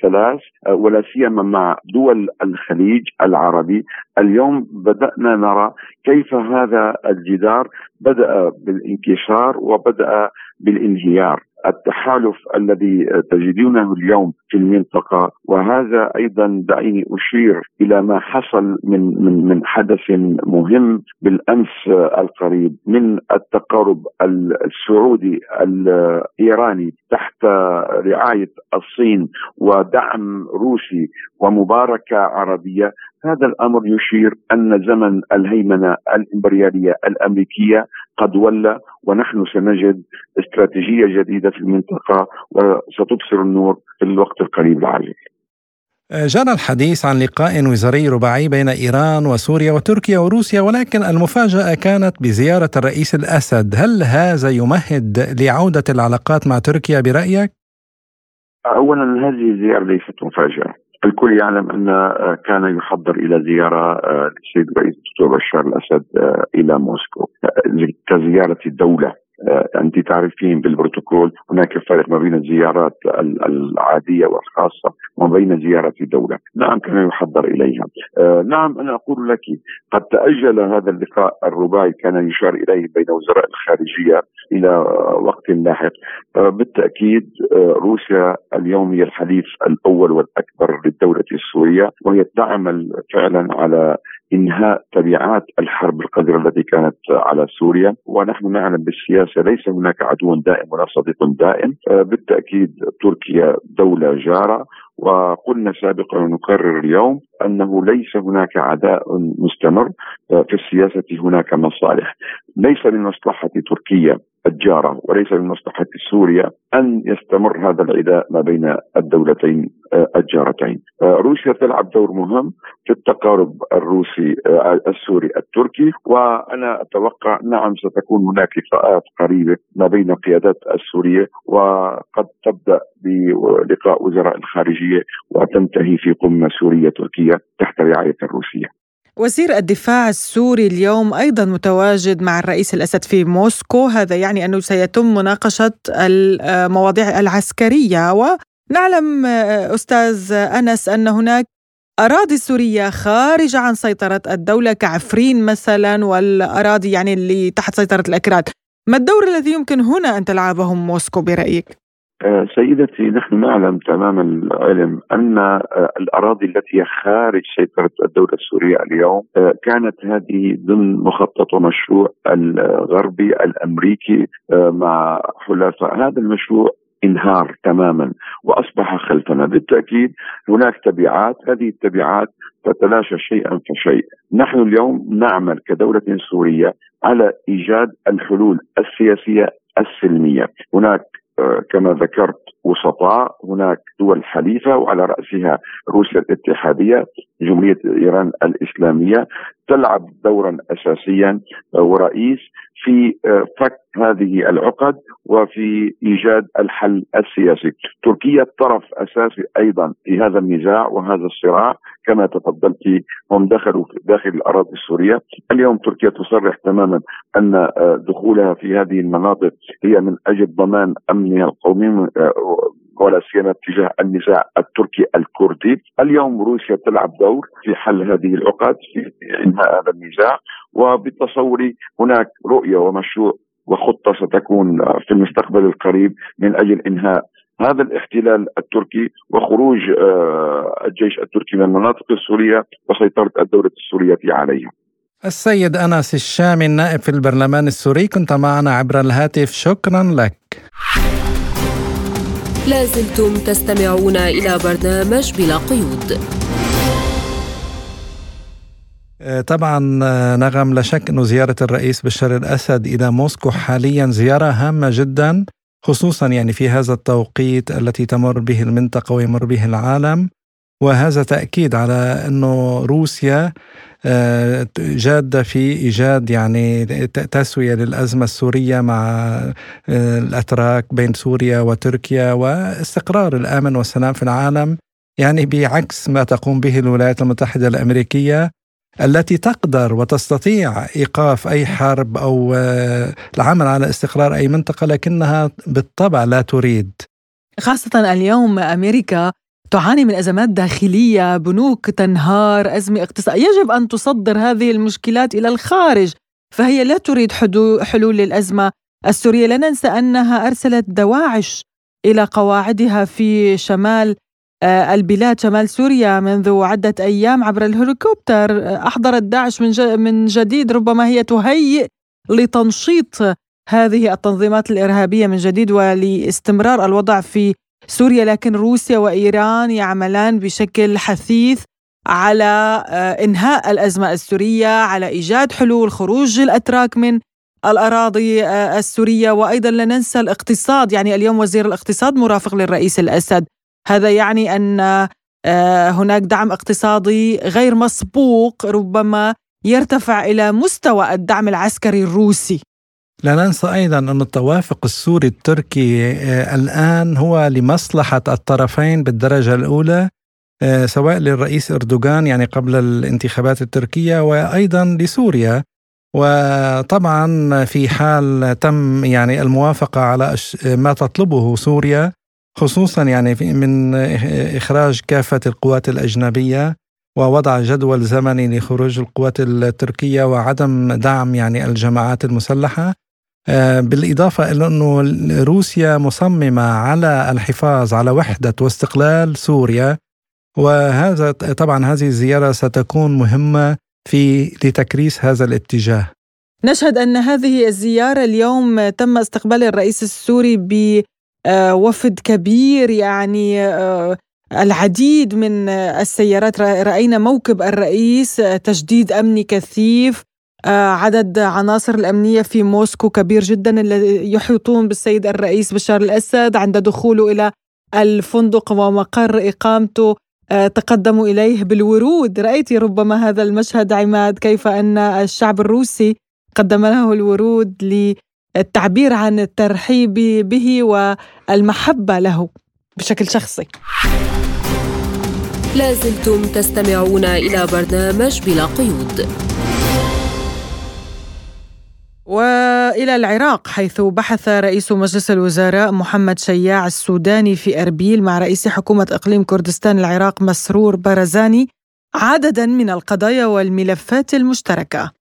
ثلاث ولا سيما مع دول الخليج العربي. اليوم بدأنا نرى كيف هذا الجدار بدأ بالانكسار وبدأ بالانهيار. التحالف الذي تجدونه اليوم في المنطقة وهذا أيضا دعيني أشير إلى ما حصل من من من حدث مهم بالأمس القريب من التقارب السعودي الإيراني تحت رعاية الصين ودعم روسي ومباركة عربية. هذا الأمر يشير أن زمن الهيمنة الإمبريالية الأمريكية قد ولى ونحن سنجد استراتيجية جديدة في المنطقة وستبصر النور في الوقت القريب العاجل. جرى الحديث عن لقاء وزاري رباعي بين إيران وسوريا وتركيا وروسيا ولكن المفاجأة كانت بزيارة الرئيس الأسد، هل هذا يمهد لعودة العلاقات مع تركيا برأيك؟ اولا هذه الزيارة ليست مفاجأة، الكل يعلم أن كان يحضر إلى زيارة للسيد الرئيس الدكتور بشار الأسد إلى موسكو كزيارة دوله آه، أنت تعرفين بالبروتوكول هناك فرق ما بين الزيارات العادية والخاصة وما بين زيارة دوله، نعم كان يحضر إليها، آه، نعم أنا أقول لك قد تأجل هذا اللقاء الرباعي كان يشار إليه بين وزراء الخارجية إلى وقت لاحق، بالتأكيد روسيا اليوم هي الحليف الأول والأكبر للدولة السورية وهي تعمل فعلا على إنهاء تبعات الحرب القذرة التي كانت على سوريا. ونحن نعلم بالسياسة ليس هناك عدو دائم ولا صديق دائم. بالتأكيد تركيا دولة جارة. وقلنا سابقا ونكرر اليوم أنه ليس هناك عداء مستمر في السياسة هناك مصالح. ليس من مصلحه تركيا الجارة وليس من مصلحه سوريا أن يستمر هذا العداء ما بين الدولتين آه، الجارتين. آه، روسيا تلعب دور مهم في التقارب الروسي آه، السوري التركي وأنا أتوقع نعم ستكون هناك لقاءات قريبة ما بين القيادات السورية وقد تبدأ بلقاء وزراء الخارجية وتنتهي في قمة سوريه تركيه تحت رعاية الروسية. وزير الدفاع السوري اليوم أيضا متواجد مع الرئيس الأسد في موسكو، هذا يعني أنه سيتم مناقشة المواضيع العسكرية ونعلم أستاذ أنس أن هناك أراضي سورية خارجه عن سيطرة الدولة كعفرين مثلا والأراضي يعني اللي تحت سيطرة الأكراد. ما الدور الذي يمكن هنا أن تلعبه موسكو برأيك؟ آه، سيدتي نحن نعلم تمام العلم أن آه، الأراضي التي هي خارج سيطرة الدولة السورية اليوم آه، كانت هذه ضمن مخطط ومشروع الغربي الأمريكي مع حلفاء هذا المشروع انهار تماما وأصبح خلفنا. بالتأكيد هناك تبعات هذه التبعات تتلاشى شيئا فشيء. نحن اليوم نعمل كدولة سورية على إيجاد الحلول السياسية السلمية. هناك كما ذكرت وسطاء. هناك دول حليفة وعلى رأسها روسيا الاتحادية. جمهورية إيران الإسلامية تلعب دورا أساسيا ورئيس في فك هذه العقد وفي إيجاد الحل السياسي. تركيا طرف أساسي أيضا في هذا النزاع وهذا الصراع كما تفضلت هم دخلوا داخل الأراضي السورية، اليوم تركيا تصرح تماما أن دخولها في هذه المناطق هي من أجل ضمان أمنها القومي ولا سيما تجاه النزاع التركي الكردي، اليوم روسيا تلعب دور في حل هذه العقد في إنهاء هذا النزاع وبتصوري هناك رؤية ومشروع وخطة ستكون في المستقبل القريب من أجل إنهاء هذا الاحتلال التركي وخروج آه، الجيش التركي من المناطق السورية وسيطرة الدولة السورية عليها. السيد أنس الشامي النائب في البرلمان السوري كنت معنا عبر الهاتف شكرا لك. لازلتم تستمعون إلى برنامج بلا قيود. آه، طبعا آه، نغم لا شك إنه زيارة الرئيس بشار الأسد إلى موسكو حاليا زيارة هامة جدا خصوصا يعني في هذا التوقيت التي تمر به المنطقة ويمر به العالم وهذا تأكيد على إنه روسيا آه، جادة في إيجاد يعني تسوية للأزمة السورية مع الأتراك بين سوريا وتركيا واستقرار الأمن والسلام في العالم يعني بعكس ما تقوم به الولايات المتحدة الأمريكية التي تقدر وتستطيع إيقاف أي حرب أو آه، العمل على استقرار أي منطقة لكنها بالطبع لا تريد. خاصة اليوم أمريكا تعاني من أزمات داخلية، بنوك تنهار، أزمة اقتصاديه، يجب أن تصدر هذه المشكلات إلى الخارج، فهي لا تريد حلول للازمه السورية، لا ننسى أنها أرسلت دواعش إلى قواعدها في شمال آه، البلاد شمال سوريا منذ عدة أيام عبر الهليكوبتر. أحضرت داعش من من جديد ربما هي تهيئ لتنشيط هذه التنظيمات الإرهابية من جديد ولاستمرار الوضع في سوريا لكن روسيا وإيران يعملان بشكل حثيث على إنهاء الأزمة السورية على إيجاد حلول خروج الأتراك من الأراضي السورية. وأيضا لا ننسى الاقتصاد. يعني اليوم وزير الاقتصاد مرافق للرئيس الأسد. هذا يعني أن هناك دعم اقتصادي غير مسبوق ربما يرتفع إلى مستوى الدعم العسكري الروسي. لا ننسى أيضا أن التوافق السوري التركي آه، الآن هو لمصلحة الطرفين بالدرجة الأولى آه، سواء للرئيس إردوغان يعني قبل الانتخابات التركية وأيضا لسوريا. وطبعا في حال تم يعني الموافقة على ما تطلبه سوريا خصوصا يعني من إخراج كافة القوات الأجنبية ووضع جدول زمني لخروج القوات التركية وعدم دعم يعني الجماعات المسلحة. آه، بالإضافة إلى أنه روسيا مصممة على الحفاظ على وحدة واستقلال سوريا وهذا طبعا هذه الزيارة ستكون مهمة في لتكريس هذا الاتجاه. نشهد أن هذه الزيارة اليوم تم استقبال الرئيس السوري بوفد كبير يعني آه، العديد من السيارات. رأينا موكب الرئيس تجديد أمني كثيف. آه، عدد عناصر الأمنية في موسكو كبير جدا اللي يحيطون بالسيد الرئيس بشار الأسد عند دخوله إلى الفندق ومقر إقامته. آه، تقدموا إليه بالورود. رأيت ربما هذا المشهد عماد كيف أن الشعب الروسي قدم له الورود للتعبير عن الترحيب به والمحبة له بشكل شخصي. لازلتم تستمعون إلى برنامج بلا قيود. وإلى العراق حيث بحث رئيس مجلس الوزراء محمد شياع السوداني في أربيل مع رئيس حكومة إقليم كردستان العراق مسرور برزاني عددا من القضايا والملفات المشتركة.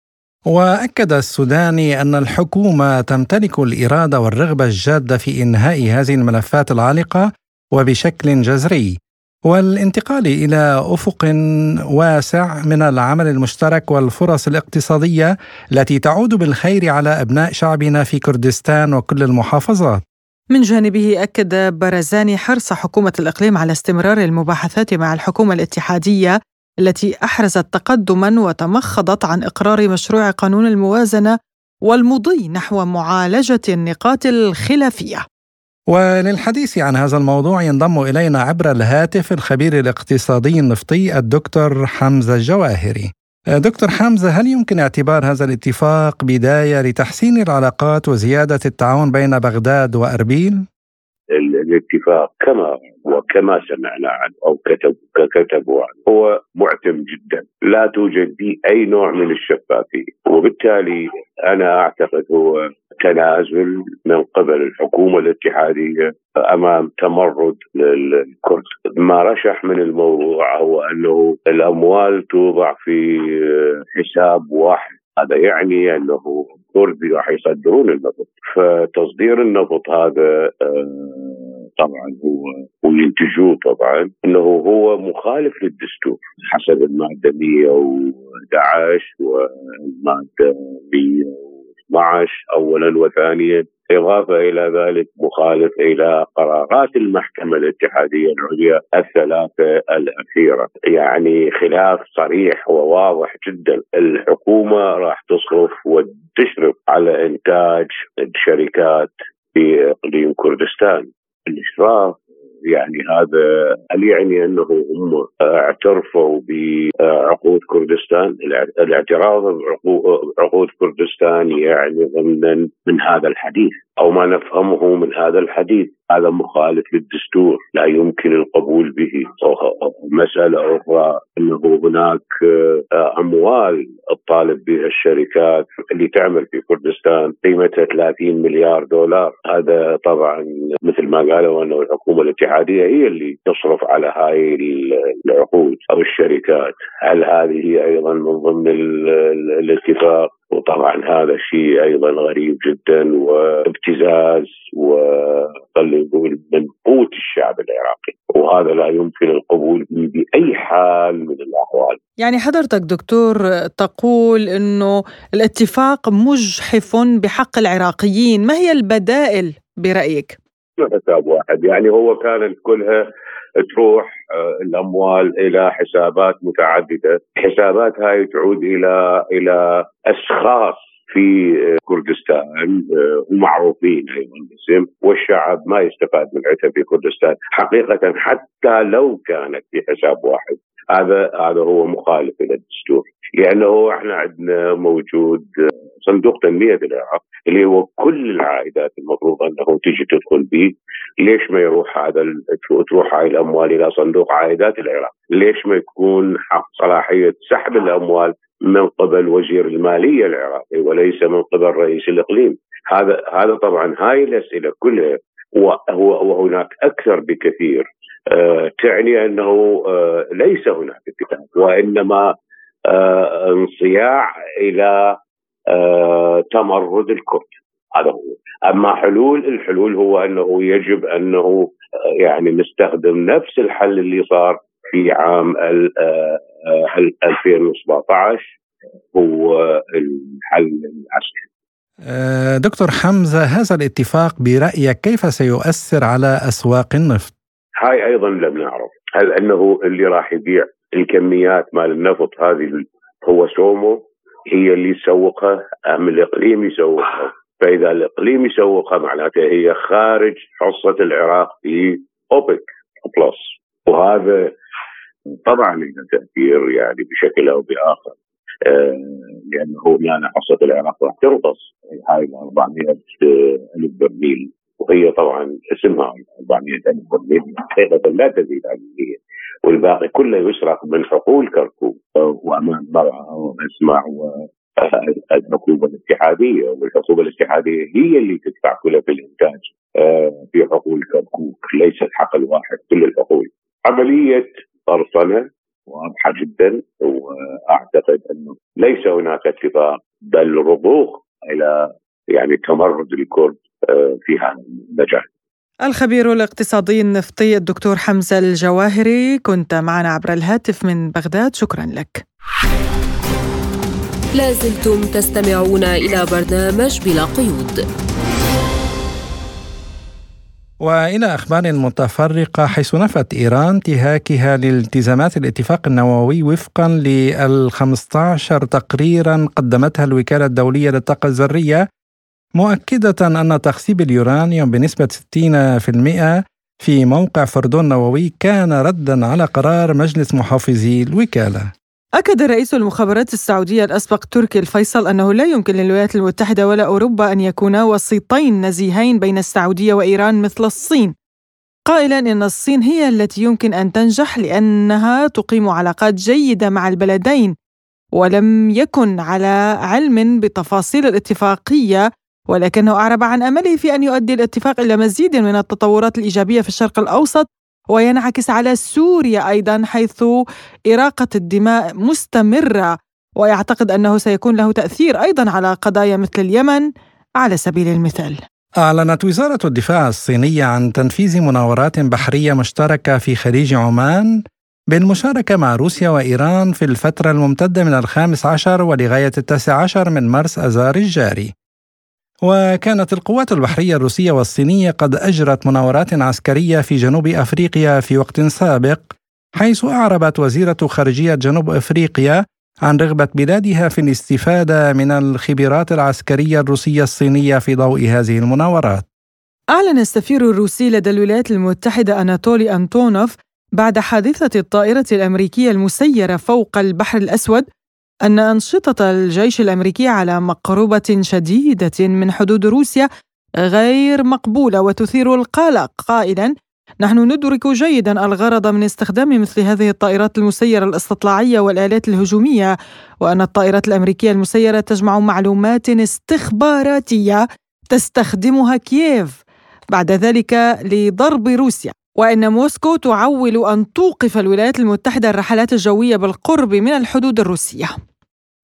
وأكد السوداني أن الحكومة تمتلك الإرادة والرغبة الجادة في إنهاء هذه الملفات العالقة وبشكل جذري والانتقال إلى أفق واسع من العمل المشترك والفرص الاقتصادية التي تعود بالخير على أبناء شعبنا في كردستان وكل المحافظات. من جانبه أكد برزاني حرص حكومة الإقليم على استمرار المباحثات مع الحكومة الاتحادية التي أحرزت تقدما وتمخضت عن إقرار مشروع قانون الموازنة والمضي نحو معالجة النقاط الخلافية. وللحديث عن هذا الموضوع ينضم إلينا عبر الهاتف الخبير الاقتصادي النفطي الدكتور حمزة الجواهري دكتور حمزة هل يمكن اعتبار هذا الاتفاق بداية لتحسين العلاقات وزيادة التعاون بين بغداد وأربيل؟ الاتفاق كما وكما سمعنا عنه أو كتب كتبوا عنه. هو معتم جدا. لا توجد فيه أي نوع من الشفافية. وبالتالي أنا أعتقد هو تنازل من قبل الحكومة الاتحادية أمام تمرد للكرد. ما رشح من الموضوع هو أنه الأموال توضع في حساب واحد. هذا يعني أنه الكرد راح يصدرون النفط. فتصدير النفط هذا آه، طبعا هو وينتجوه طبعا إنه هو مخالف للدستور حسب الماده 111 والماده 112 اولا وثانيا. إضافة إلى ذلك مخالف إلى قرارات المحكمة الاتحادية العليا الثلاثة الأخيرة. يعني خلاف صريح وواضح جدا. الحكومة راح تصرف وتشرف على إنتاج الشركات في إقليم كردستان. الإشراف يعني هذا هل يعني أنه هم اعترفوا بعقود كردستان؟ الاعتراف بعقود كردستان يعني ضمنا من هذا الحديث أو ما نفهمه من هذا الحديث. هذا مخالف للدستور لا يمكن القبول به. مسألة أخرى أنه هناك آه، أموال الطالب بها الشركات اللي تعمل في كردستان قيمتها 30 مليار دولار. هذا طبعا مثل ما قالوا أنه الحكومة الاتحادية هي اللي تصرف على هاي العقود أو الشركات. هل هذه أيضا من ضمن الاتفاق؟ وطبعا هذا شيء أيضا غريب جدا وابتزاز وخلينا نقول من قوه الشعب العراقي وهذا لا يمكن القبول به بأي حال من الأحوال. يعني حضرتك دكتور تقول إنه الاتفاق مجحف بحق العراقيين، ما هي البدائل برأيك؟ حساب واحد يعني هو كانت كلها تروح آه، الأموال إلى حسابات متعددة، حسابات هاي تعود إلى إلى أشخاص في كردستان ومعروفين أيضا باسم والشعب ما يستفاد من عتب في كردستان. حقيقة حتى لو كانت في حساب واحد هذا هذا هو مخالف إلى الدستور. لأنه إحنا عندنا موجود صندوق تنمية العراق اللي هو كل العائدات المفروض أنه تجي تدخل به ليش ما يروح هذا تروح هاي الأموال إلى صندوق عائدات العراق؟ ليش ما يكون حق صلاحية سحب الأموال من قبل وزير المالية العراقي وليس من قبل رئيس الإقليم؟ هذا هذا طبعا هاي الأسئلة كلها. وهناك أكثر بكثير. آه، تعني أنه آه، ليس هناك اتفاق وإنما آه، انصياع إلى تمرد الكرد. هذا هو. أما حلول الحلول هو أنه يجب أنه يعني نستخدم نفس الحل اللي صار في عام 2017 هو الحل العسكري. دكتور حمزة هذا الاتفاق برأيك كيف سيؤثر على أسواق النفط؟ هاي أيضا لم نعرف. هل أنه اللي راح يبيع الكميات مال النفط هذه هو سومو؟ هي اللي يسوقها أم الإقليم يسوقها؟ فإذا الإقليم يسوقها معناته هي خارج حصة العراق في أوبك بلس. وهذا طبعا له تأثير يعني بشكل أو بآخر آه لأنه هنا حصه العراق راح تنقص هاي ال 400 ألف برميل وهي طبعا اسمها 400 ألف برميل حقيقة لا تزيد عن هي والباقي كله يسرق من حقول كركوك وأمان مرعى وأسمع الحكومة الاتحادية. والحكومة الاتحادية هي اللي تدفع كلها في الإنتاج آه، في حقول كركوك ليست حقل واحد كل الحقول. عملية قرصنه واضحة جدا وأعتقد أنه ليس هناك اتفاق بل رضوخ إلى يعني تمرد الكرد آه، في هذا المجال. الخبير الاقتصادي النفطي الدكتور حمزة الجواهري كنت معنا عبر الهاتف من بغداد شكرا لك. لازلتم تستمعون إلى برنامج بلا قيود. وإلى أخبار متفرقة حيث نفت إيران انتهاكها لالتزامات الاتفاق النووي وفقا لل 15 تقريرا قدمتها الوكالة الدولية للطاقة الذرية مؤكدة أن تخصيب اليورانيوم بنسبة 60% في موقع فردون النووي كان ردا على قرار مجلس محافظي الوكالة. أكد رئيس المخابرات السعودية الأسبق تركي الفيصل أنه لا يمكن للولايات المتحدة ولا أوروبا أن يكونا وسيطين نزيهين بين السعودية وإيران مثل الصين. قائلا إن الصين هي التي يمكن أن تنجح لأنها تقيم علاقات جيدة مع البلدين ولم يكن على علم بتفاصيل الاتفاقية ولكنه أعرب عن أمله في أن يؤدي الاتفاق إلى مزيد من التطورات الإيجابية في الشرق الأوسط وينعكس على سوريا أيضا حيث إراقة الدماء مستمرة ويعتقد أنه سيكون له تأثير أيضا على قضايا مثل اليمن على سبيل المثال. أعلنت وزارة الدفاع الصينية عن تنفيذ مناورات بحرية مشتركة في خليج عمان بالمشاركة مع روسيا وإيران في الفترة الممتدة من الخامس عشر ولغاية التاسع عشر من مرس أذار الجاري. وكانت القوات البحرية الروسية والصينية قد أجرت مناورات عسكرية في جنوب أفريقيا في وقت سابق حيث أعربت وزيرة خارجية جنوب أفريقيا عن رغبة بلادها في الاستفادة من الخبرات العسكرية الروسية الصينية في ضوء هذه المناورات. أعلن السفير الروسي لدى الولايات المتحدة أناتولي أنطونوف بعد حادثة الطائرة الأمريكية المسيرة فوق البحر الأسود أن أنشطة الجيش الأمريكي على مقربة شديدة من حدود روسيا غير مقبولة وتثير القلق. قائلا نحن ندرك جيدا الغرض من استخدام مثل هذه الطائرات المسيرة الاستطلاعية والآلات الهجومية وأن الطائرات الأمريكية المسيرة تجمع معلومات استخباراتية تستخدمها كييف بعد ذلك لضرب روسيا. وإن موسكو تعول أن توقف الولايات المتحدة الرحلات الجوية بالقرب من الحدود الروسية.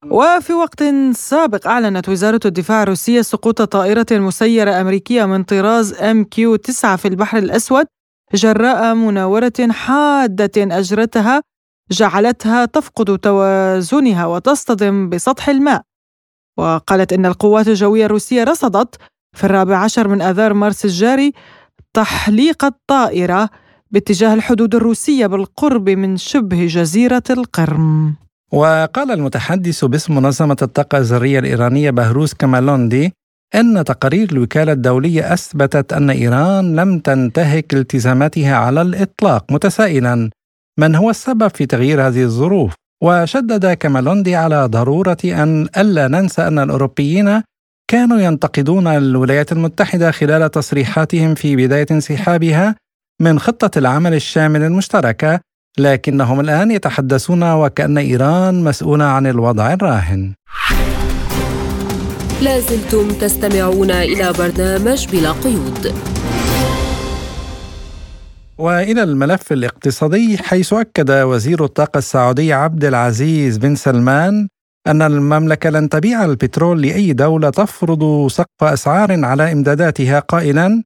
وفي وقت سابق أعلنت وزارة الدفاع الروسية سقوط طائرة مسيرة أمريكية من طراز ام كيو 9 في البحر الأسود جراء مناورة حادة أجرتها جعلتها تفقد توازنها وتصطدم بسطح الماء. وقالت إن القوات الجوية الروسية رصدت في الرابع عشر من آذار مارس الجاري تحليق الطائرة باتجاه الحدود الروسية بالقرب من شبه جزيرة القرم. وقال المتحدث باسم منظمة الطاقة الذرية الإيرانية بهروز كمالوندي أن تقارير الوكالة الدولية أثبتت أن إيران لم تنتهك التزاماتها على الإطلاق متسائلا من هو السبب في تغيير هذه الظروف؟ وشدد كمالوندي على ضرورة أن ألا ننسى أن الأوروبيين كانوا ينتقدون الولايات المتحدة خلال تصريحاتهم في بداية انسحابها من خطة العمل الشامل المشتركة لكنهم الآن يتحدثون وكأن إيران مسؤولة عن الوضع الراهن. لازلتم تستمعون إلى برنامج بلا قيود. وإلى الملف الاقتصادي حيث أكد وزير الطاقة السعودي عبد العزيز بن سلمان أن المملكة لن تبيع البترول لأي دولة تفرض سقف أسعار على إمداداتها قائلا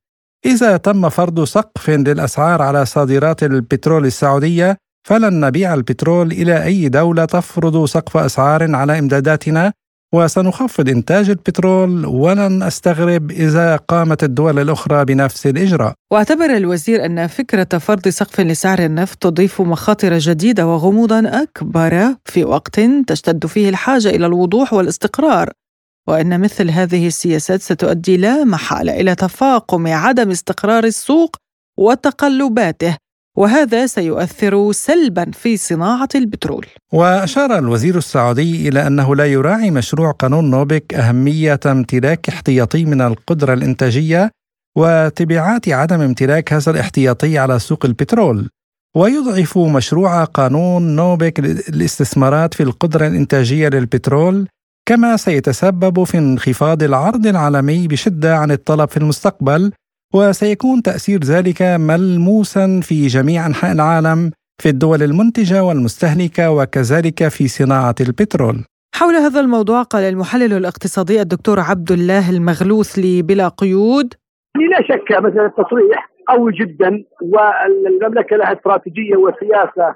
إذا تم فرض سقف للأسعار على صادرات البترول السعودية فلن نبيع البترول إلى أي دولة تفرض سقف أسعار على إمداداتنا وسنخفض إنتاج البترول ولن أستغرب إذا قامت الدول الأخرى بنفس الإجراء. واعتبر الوزير أن فكرة فرض سقف لسعر النفط تضيف مخاطر جديدة وغموضا أكبر في وقت تشتد فيه الحاجة إلى الوضوح والاستقرار. وأن مثل هذه السياسات ستؤدي لا محالة إلى تفاقم عدم استقرار السوق وتقلباته وهذا سيؤثر سلبا في صناعة البترول. وأشار الوزير السعودي إلى أنه لا يراعي مشروع قانون نوبك أهمية امتلاك احتياطي من القدرة الإنتاجية وتبعات عدم امتلاك هذا الاحتياطي على سوق البترول. ويضعف مشروع قانون نوبك الاستثمارات في القدرة الإنتاجية للبترول كما سيتسبب في انخفاض العرض العالمي بشدة عن الطلب في المستقبل وسيكون تأثير ذلك ملموسا في جميع أنحاء العالم في الدول المنتجة والمستهلكة وكذلك في صناعة البترول. حول هذا الموضوع قال المحلل الاقتصادي الدكتور عبد الله المغلوث لي بلا قيود لا شك مثلا التصريح قوي جدا والمملكة لها استراتيجية وسياسة.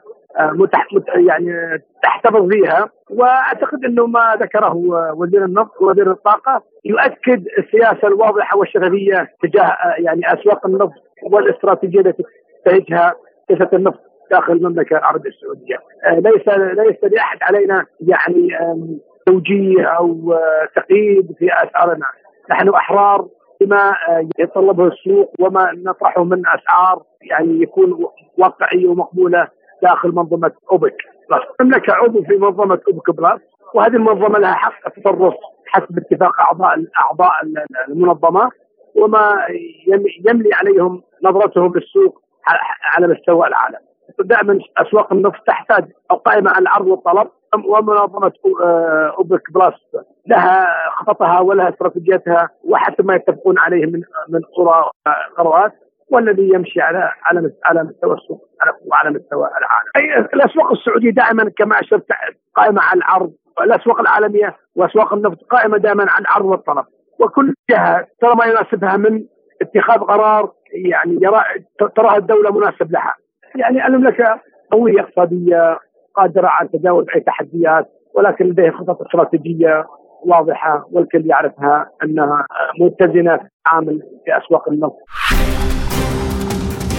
يعني تحتفظ فيها. وأعتقد إنه ما ذكره وزير النفط ووزير الطاقة يؤكد السياسة الواضحة والشفافية تجاه يعني أسواق النفط والاستراتيجية التي تتجهها سياسة النفط داخل المملكة العربية السعودية. ليس ليس لأحد علينا يعني توجيه أو تقييد في اسعارنا نحن أحرار بما يتطلبه السوق وما نطرحه من أسعار يعني يكون واقعيه ومقبولة. داخل منظومه أوبك بلس. المملكة عضو في منظمة أوبك بلس وهذه المنظمة لها حق التصرف حسب اتفاق أعضاء أعضاء المنظمه وما يملي عليهم نظرتهم للسوق على مستوى العالم. دائما أسواق النفط تحتاج أو قائمة على العرض والطلب ومنظمة أوبك بلس لها خططها ولها استراتيجيتها وحتى ما يتفقون عليه من من قرارات والذي يمشي على على على مستوى السوق وعلى مستوى العالم. الأسواق السعودية دائما كما أشرت قائمة على العرض، الأسواق العالمية وأسواق النفط قائمة دائما على العرض والطلب، وكل جهة ترى ما يناسبها من اتخاذ قرار يعني يرى تراها الدولة مناسب لها. يعني المملكة قوية اقتصادية قادرة على تجاوز أي تحديات ولكن لديها خطط استراتيجية واضحة والكل يعرفها أنها متزنة التعامل في أسواق النفط.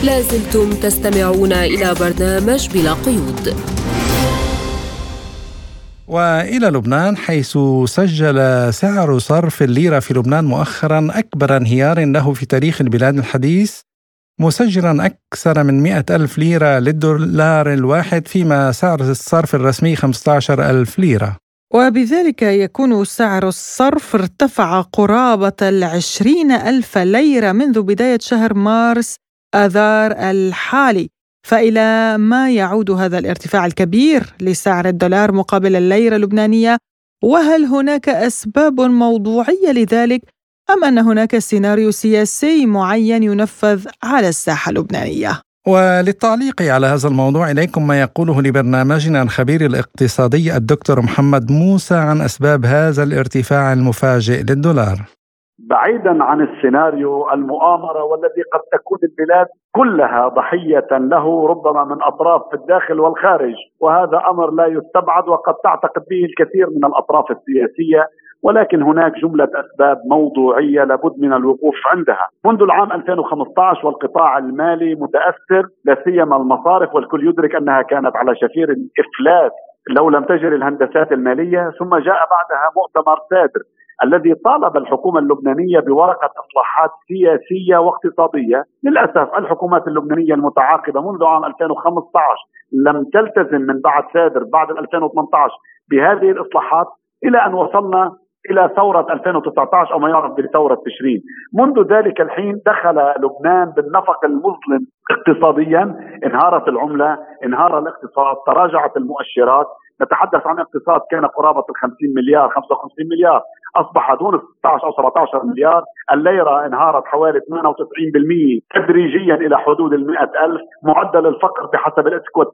لازلتم تستمعون إلى برنامج بلا قيود. وإلى لبنان حيث سجل سعر صرف الليرة في لبنان مؤخرا أكبر انهيار له في تاريخ البلاد الحديث مسجلا أكثر من مئة ألف ليرة للدولار الواحد فيما سعر الصرف الرسمي 15 ألف ليرة. وبذلك يكون سعر الصرف ارتفع قرابة العشرين ألف ليرة منذ بداية شهر مارس آذار الحالي فإلى ما يعود هذا الارتفاع الكبير لسعر الدولار مقابل الليرة اللبنانية وهل هناك أسباب موضوعية لذلك أم أن هناك سيناريو سياسي معين ينفذ على الساحة اللبنانية؟ وللتعليق على هذا الموضوع إليكم ما يقوله لبرنامجنا الخبير الاقتصادي الدكتور محمد موسى عن أسباب هذا الارتفاع المفاجئ للدولار بعيدا عن السيناريو المؤامرة والذي قد تكون البلاد كلها ضحية له ربما من أطراف في الداخل والخارج وهذا أمر لا يستبعد وقد تعتقد به الكثير من الأطراف السياسية ولكن هناك جملة أسباب موضوعية لابد من الوقوف عندها. منذ العام 2015 والقطاع المالي متأثر لا سيما المصارف والكل يدرك أنها كانت على شفير الإفلاس لو لم تجري الهندسات المالية ثم جاء بعدها مؤتمر سادر. الذي طالب الحكومة اللبنانية بورقة إصلاحات سياسية واقتصادية. للأسف الحكومات اللبنانية المتعاقبة منذ عام 2015 لم تلتزم من بعد سادر بعد 2018 بهذه الإصلاحات إلى أن وصلنا إلى ثورة 2019 أو ما يعرف بثورة تشرين، منذ ذلك الحين دخل لبنان بالنفق المظلم اقتصاديا، انهارت العملة، انهار الاقتصاد، تراجعت المؤشرات، نتحدث عن اقتصاد كان قرابة ال 50 مليار 55 مليار. أصبح دون 16 أو 17 مليار. الليرة انهارت حوالي 98% تدريجيا إلى حدود ال ألف. معدل الفقر بحسب الاسكو 82%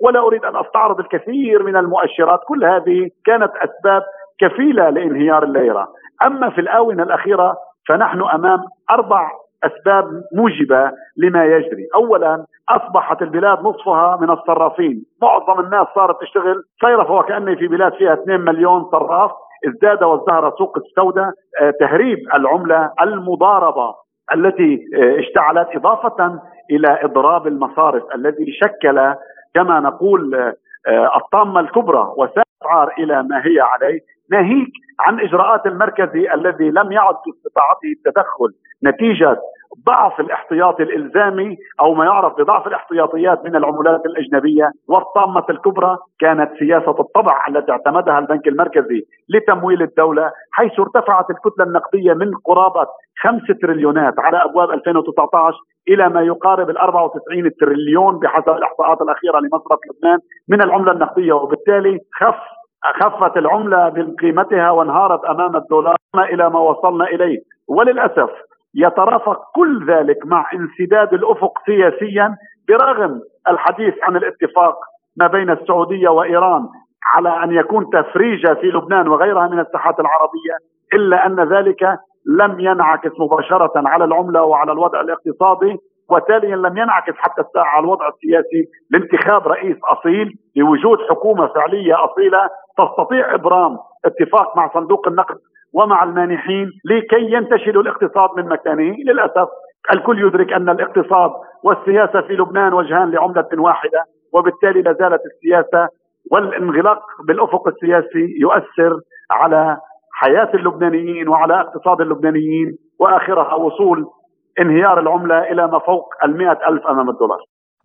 ولا أريد أن أستعرض الكثير من المؤشرات. كل هذه كانت أسباب كفيلة لانهيار الليرة. أما في الآونة الأخيرة فنحن أمام أربع أسباب موجبة لما يجري، اولا أصبحت البلاد نصفها من الصرافين، معظم الناس صارت تشتغل صيرف وكاني في بلاد فيها 2 مليون صراف، ازداد وازدهر سوق السوداء، آه، تهريب العملة، المضاربة التي آه، اشتعلت إضافة إلى إضراب المصارف الذي شكل كما نقول آه، الطامة الكبرى وسار إلى ما هي عليه. ناهيك عن إجراءات المركزي الذي لم يعد في استطاعته التدخل نتيجة ضعف الاحتياطي الإلزامي أو ما يعرف بضعف الاحتياطيات من العملات الأجنبية والطامة الكبرى كانت سياسة الطبع التي اعتمدها البنك المركزي لتمويل الدولة حيث ارتفعت الكتلة النقدية من قرابة 5 تريليونات على أبواب 2019 إلى ما يقارب ال 94 تريليون بحسب الإحصاءات الأخيرة لمصرف لبنان من العملة النقدية وبالتالي خف خفت العملة بقيمتها وانهارت أمام الدولار إلى ما وصلنا إليه. وللأسف يترافق كل ذلك مع انسداد الأفق سياسيا برغم الحديث عن الاتفاق ما بين السعودية وإيران على أن يكون تفريجة في لبنان وغيرها من الساحات العربية إلا أن ذلك لم ينعكس مباشرة على العملة وعلى الوضع الاقتصادي وتاليا لم ينعكس حتى الساعة على الوضع السياسي لانتخاب رئيس أصيل لوجود حكومة فعلية أصيلة تستطيع إبرام اتفاق مع صندوق النقد ومع المانحين لكي ينتشلوا الاقتصاد من مكانه. للأسف الكل يدرك أن الاقتصاد والسياسة في لبنان وجهان لعملة واحدة وبالتالي لا زالت السياسة والانغلاق بالأفق السياسي يؤثر على حياة اللبنانيين وعلى اقتصاد اللبنانيين وآخرها وصول انهيار العملة إلى ما فوق المئة ألف أمام الدولار.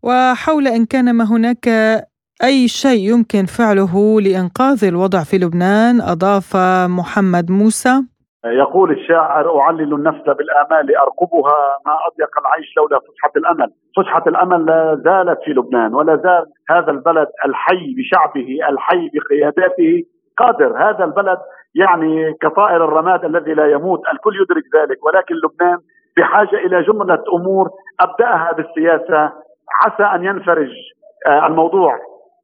وحول إن كان ما هناك أي شيء يمكن فعله لإنقاذ الوضع في لبنان أضاف محمد موسى. يقول الشاعر أعلل النفس بالآمال أرقبها ما أضيق العيش لولا فسحة الأمل. فسحة الأمل لا زالت في لبنان ولا زال هذا البلد الحي بشعبه الحي بقياداته. قادر هذا البلد يعني كطائر الرماد الذي لا يموت الكل يدرك ذلك ولكن لبنان بحاجة إلى جملة أمور أبدأها بالسياسة عسى أن ينفرج آه، الموضوع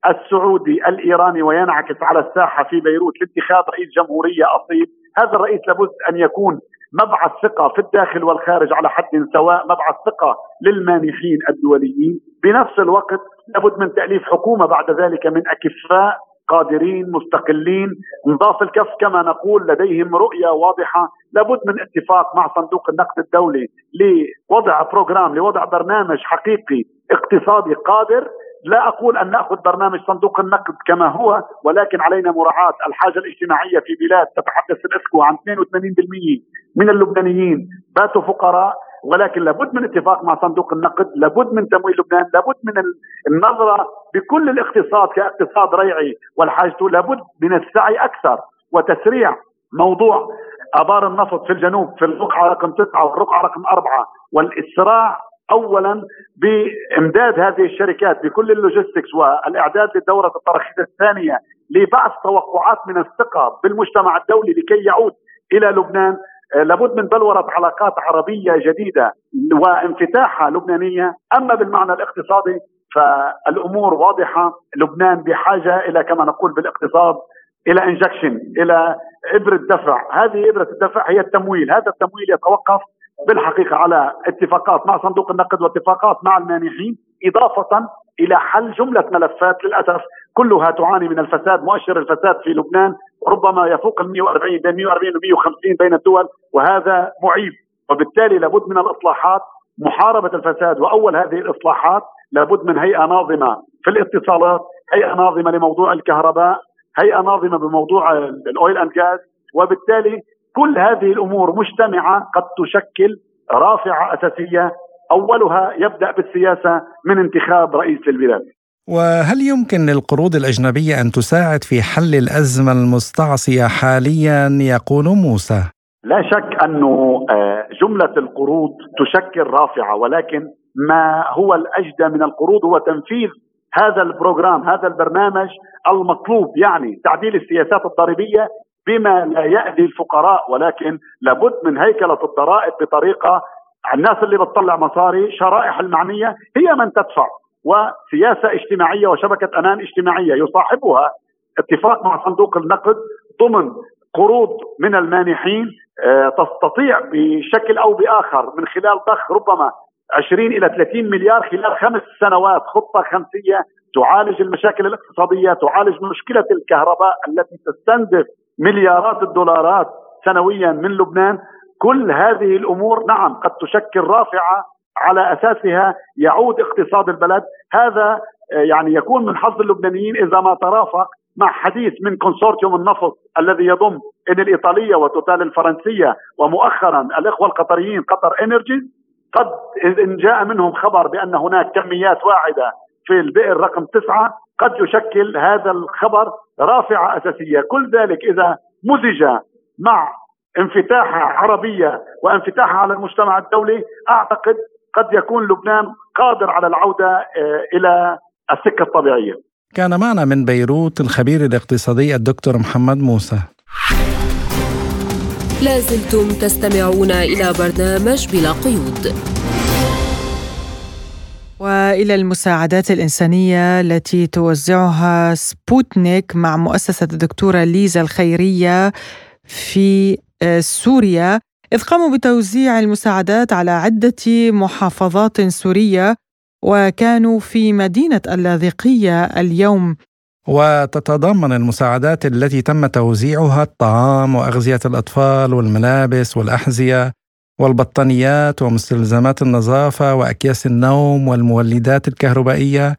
السعودي الإيراني وينعكس على الساحة في بيروت لاتخاذ رئيس جمهورية أصيل، هذا الرئيس لابد أن يكون مبعث ثقة في الداخل والخارج على حد سواء، مبعث ثقة للمانحين الدوليين، بنفس الوقت لابد من تأليف حكومة بعد ذلك من أكفاء قادرين مستقلين. نظاف الكف كما نقول لديهم رؤية واضحة. لابد من اتفاق مع صندوق النقد الدولي لوضع program لوضع برنامج حقيقي اقتصادي قادر. لا أقول أن نأخذ برنامج صندوق النقد كما هو ولكن علينا مراعاة الحاجة الاجتماعية في بلاد تتحدث الاسكوا عن 82% من اللبنانيين باتوا فقراء. ولكن لابد من اتفاق مع صندوق النقد لابد من تمويل لبنان لابد من النظرة بكل الاقتصاد كاقتصاد ريعي والحاجة لابد من السعي أكثر وتسريع. موضوع أبار النفط في الجنوب في الرقعة رقم تسعة والرقعة رقم أربعة والإسراع اولا بإمداد هذه الشركات بكل اللوجيستكس والإعداد للدوره الترخيص الثانية لبعث توقعات من الثقة بالمجتمع الدولي لكي يعود إلى لبنان. لابد من بلورة علاقات عربية جديدة وانفتاحها لبنانية. أما بالمعنى الاقتصادي فالأمور واضحة. لبنان بحاجة إلى كما نقول بالاقتصاد إلى انجكشن إلى إبرة دفع. هذه إبرة الدفع هي التمويل. هذا التمويل يتوقف بالحقيقة على اتفاقات مع صندوق النقد واتفاقات مع المانحين إضافة إلى حل جملة ملفات للأسف كلها تعاني من الفساد مؤشر الفساد في لبنان. ربما يفوق ال 140 بين 140 و 150 بين الدول وهذا معيب وبالتالي لابد من الإصلاحات محاربة الفساد وأول هذه الإصلاحات لابد من هيئة ناظمة في الاتصالات، هيئة ناظمة لموضوع الكهرباء، هيئة ناظمة بموضوع ال oil and gas وبالتالي كل هذه الأمور مجتمعة قد تشكل رافعة أساسية أولها يبدأ بالسياسة من انتخاب رئيس للبلاد. وهل يمكن للقروض الأجنبية أن تساعد في حل الأزمة المستعصية حاليا يقول موسى؟ لا شك انه آه، جملة القروض تشكل رافعة ولكن ما هو الأجدى من القروض هو تنفيذ هذا البروجرام هذا البرنامج المطلوب يعني تعديل السياسات الضريبية بما لا يأذي الفقراء ولكن لابد من هيكلة الضرائب بطريقة الناس اللي بتطلع مصاري شرائح المعنية هي من تدفع وسياسة اجتماعية وشبكة أمان اجتماعية يصاحبها اتفاق مع صندوق النقد ضمن قروض من المانحين آه، تستطيع بشكل أو بآخر من خلال ضخ ربما 20 إلى 30 مليار خلال خمس سنوات خطة خمسية تعالج المشاكل الاقتصادية، تعالج مشكلة الكهرباء التي تستنزف مليارات الدولارات سنويا من لبنان، كل هذه الأمور نعم قد تشكل رافعة على أساسها يعود اقتصاد البلد، هذا آه، يعني يكون من حظ اللبنانيين إذا ما ترافق مع حديث من كونسورتيوم النفط الذي يضم ايني الايطاليه وتوتال الفرنسية ومؤخرا الإخوة القطريين قطر انرجيز قد إن جاء منهم خبر بأن هناك كميات واعدة في البئر رقم تسعة قد يشكل هذا الخبر رافعه أساسية، كل ذلك إذا مزج مع انفتاح عربية وانفتاح على المجتمع الدولي أعتقد قد يكون لبنان قادر على العودة آه، إلى السكة الطبيعية. كان معنا من بيروت الخبير الاقتصادي الدكتور محمد موسى. لازلتم تستمعون إلى برنامج بلا قيود وإلى المساعدات الإنسانية التي توزعها سبوتنيك مع مؤسسة الدكتورة ليزا الخيرية في آه، سوريا إذ قاموا بتوزيع المساعدات على عدة محافظات سورية وكانوا في مدينة اللاذقية اليوم. وتتضمن المساعدات التي تم توزيعها الطعام وأغذية الأطفال والملابس والأحذية والبطانيات ومستلزمات النظافة وأكياس النوم والمولدات الكهربائية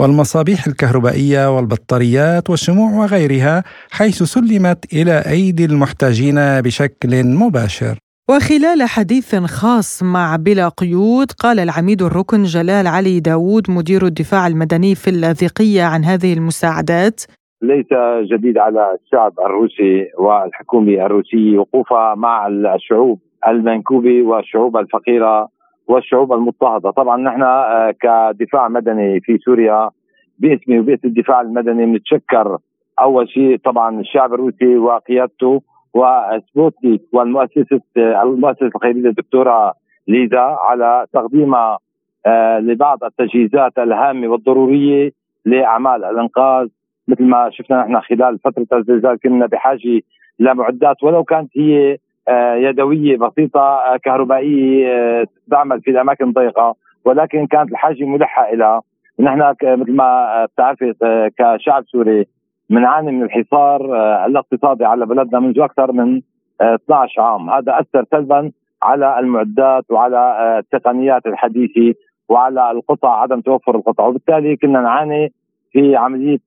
والمصابيح الكهربائية والبطاريات والشموع وغيرها حيث سلمت إلى أيدي المحتاجين بشكل مباشر. وخلال حديث خاص مع بلا قيود قال العميد الركن جلال علي داوود مدير الدفاع المدني في اللاذقية عن هذه المساعدات. ليس جديد على الشعب الروسي والحكومة الروسية وقوفها مع الشعوب المنكوبة والشعوب الفقيرة والشعوب المضطهدة. طبعا نحن آه، كدفاع مدني في سوريا باسمي وباسم الدفاع المدني نتشكر أول شيء طبعا الشعب الروسي وقيادته وسبوتنيك والمؤسسة المؤسسة الخيرية الدكتورة ليزا على تقديمها آه، لبعض التجهيزات الهامة والضرورية لأعمال الإنقاذ مثل ما شفنا نحن خلال فترة الزلزال كنا بحاجة لمعدات. ولو كانت هي آه، يدوية بسيطة آه، كهربائية تعمل في الأماكن ضيقه ولكن كانت الحاجة ملحة إلى نحن مثل ما بتعرفي كشعب سوري بنعاني من الحصار آه، الاقتصادي على بلدنا منذ أكثر من 12 آه، عام، هذا أثر سلبا على المعدات وعلى آه، التقنيات الحديثة وعلى القطع عدم توفر القطع، وبالتالي كنا نعاني في عملية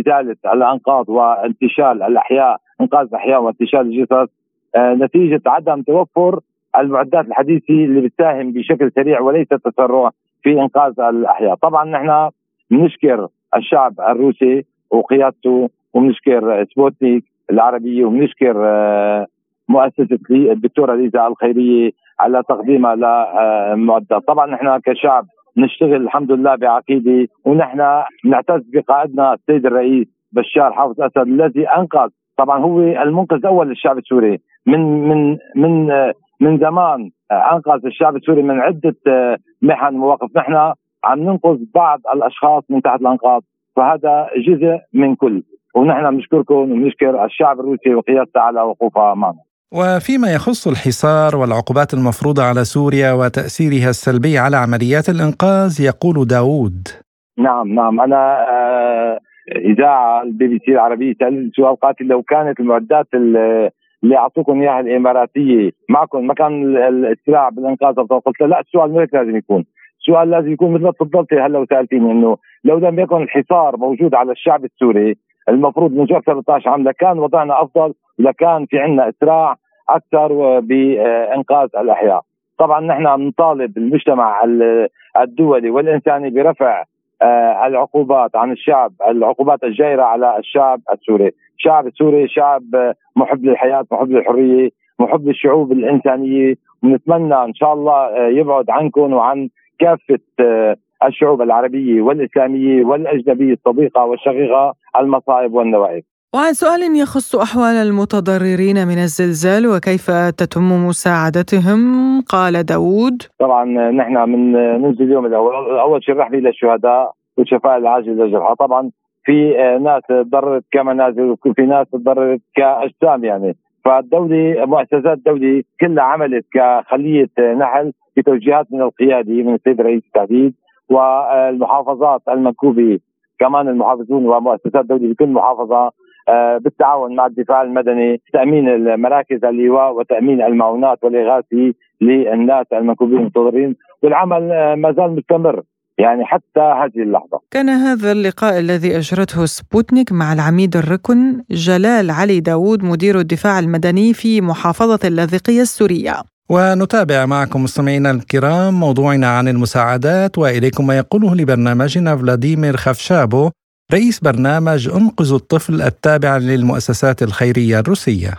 إزالة الأنقاض وانتشال الأحياء، إنقاذ الأحياء وانتشال الجثث. نتيجة عدم توفر المعدات الحديثة اللي بتساهم بشكل سريع وليس تسرع في إنقاذ الأحياء، طبعا نحن بنشكر الشعب الروسي وقيادته وبنشكر سبوتنيك العربية وبنشكر آه، مؤسسة الدكتورة ليزا الخيرية على تقديمها لمعدات طبعا نحن كشعب نشتغل الحمد لله بعقيدة ونحن نعتز بقائدنا السيد الرئيس بشار حافظ أسد الذي أنقذ. طبعا هو المنقذ الأول للشعب السوري. من من من من زمان أنقذ الشعب السوري من عدة محن مواقف نحن عم ننقذ بعض الأشخاص من تحت الأنقاض. فهذا جزء من كل. ونحن بنشكركم وبنشكر الشعب الروسي وقيادته على وقوفها معنا وفيما يخص الحصار والعقوبات المفروضة على سوريا وتأثيرها السلبي على عمليات الإنقاذ يقول داوود. نعم نعم. أنا آه إذاعة البي بي سي العربية سألت سؤال قاتل لو كانت المعدات اللي أعطوكم إياها الإماراتية معكم ما كان الإسراع بالإنقاذ قلت لا السؤال مو لازم يكون. السؤال لازم يكون مثل ما تفضلتي هلا وسألتيني إنه لو لم يكن الحصار موجود على الشعب السوري المفروض من 12 عام لكان وضعنا أفضل لكان في عندنا إسراع أكثر بانقاذ الأحياء. طبعا نحن نطالب المجتمع الدولي والإنساني برفع آه، العقوبات عن الشعب العقوبات الجائره على الشعب السوري. الشعب السوري شعب محب للحياة محب للحرية محب للشعوب الإنسانية. ونتمنى إن شاء الله آه، يبعد عنكم وعن كافة آه، الشعوب العربية والإسلامية والأجنبية الصديقه والشقيقة المصائب والنوائب. وعن سؤال يخص أحوال المتضررين من الزلزال وكيف تتم مساعدتهم؟ قال داود طبعا نحن من منذ اليوم الأول أول شيء رحلة للشهداء والشفاء العاجل للجرحى. طبعا في ناس تضررت كمنازل وفي ناس تضررت كأجسام يعني. فالدولة مؤسسات الدولة كلها عملت كخلية نحل بتوجيهات من القيادة من السيد رئيس التحديد. والمحافظات المنكوبة كمان المحافظون ومؤسسات الدولة بكل محافظة آه، بالتعاون مع الدفاع المدني تأمين المراكز اللواء وتأمين المعونات والإغاثة للناس المنكوبين المتضررين والعمل آه، ما زال مستمر يعني حتى هذه اللحظة. كان هذا اللقاء الذي اجرته سبوتنيك مع العميد الركن جلال علي داوود مدير الدفاع المدني في محافظة اللاذقية السورية. ونتابع معكم مستمعينا الكرام موضوعنا عن المساعدات وإليكم ما يقوله لبرنامجنا فلاديمير خفشابو رئيس برنامج انقذوا الطفل التابع للمؤسسات الخيرية الروسية.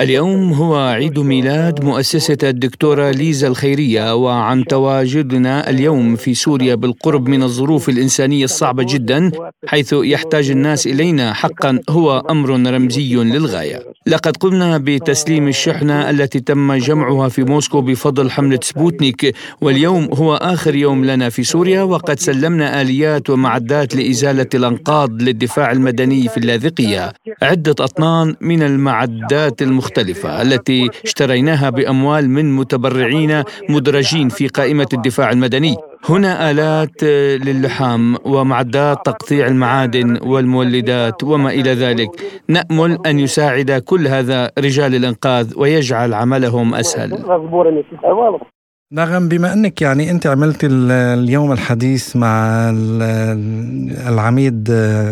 اليوم هو عيد ميلاد مؤسسة الدكتورة ليزا الخيرية وعن تواجدنا اليوم في سوريا بالقرب من الظروف الإنسانية الصعبة جدا حيث يحتاج الناس إلينا حقا هو أمر رمزي للغاية. لقد قمنا بتسليم الشحنة التي تم جمعها في موسكو بفضل حملة سبوتنيك واليوم هو آخر يوم لنا في سوريا وقد سلمنا آليات ومعدات لإزالة الأنقاض للدفاع المدني في اللاذقية. عدة أطنان من المعدات المختلفة التي اشتريناها بأموال من متبرعين مدرجين في قائمة الدفاع المدني. هنا آلات للحام ومعدات تقطيع المعادن والمولدات وما إلى ذلك. نأمل أن يساعد كل هذا رجال الإنقاذ ويجعل عملهم أسهل. نغم بما إنك يعني أنت عملت اليوم الحديث مع العميد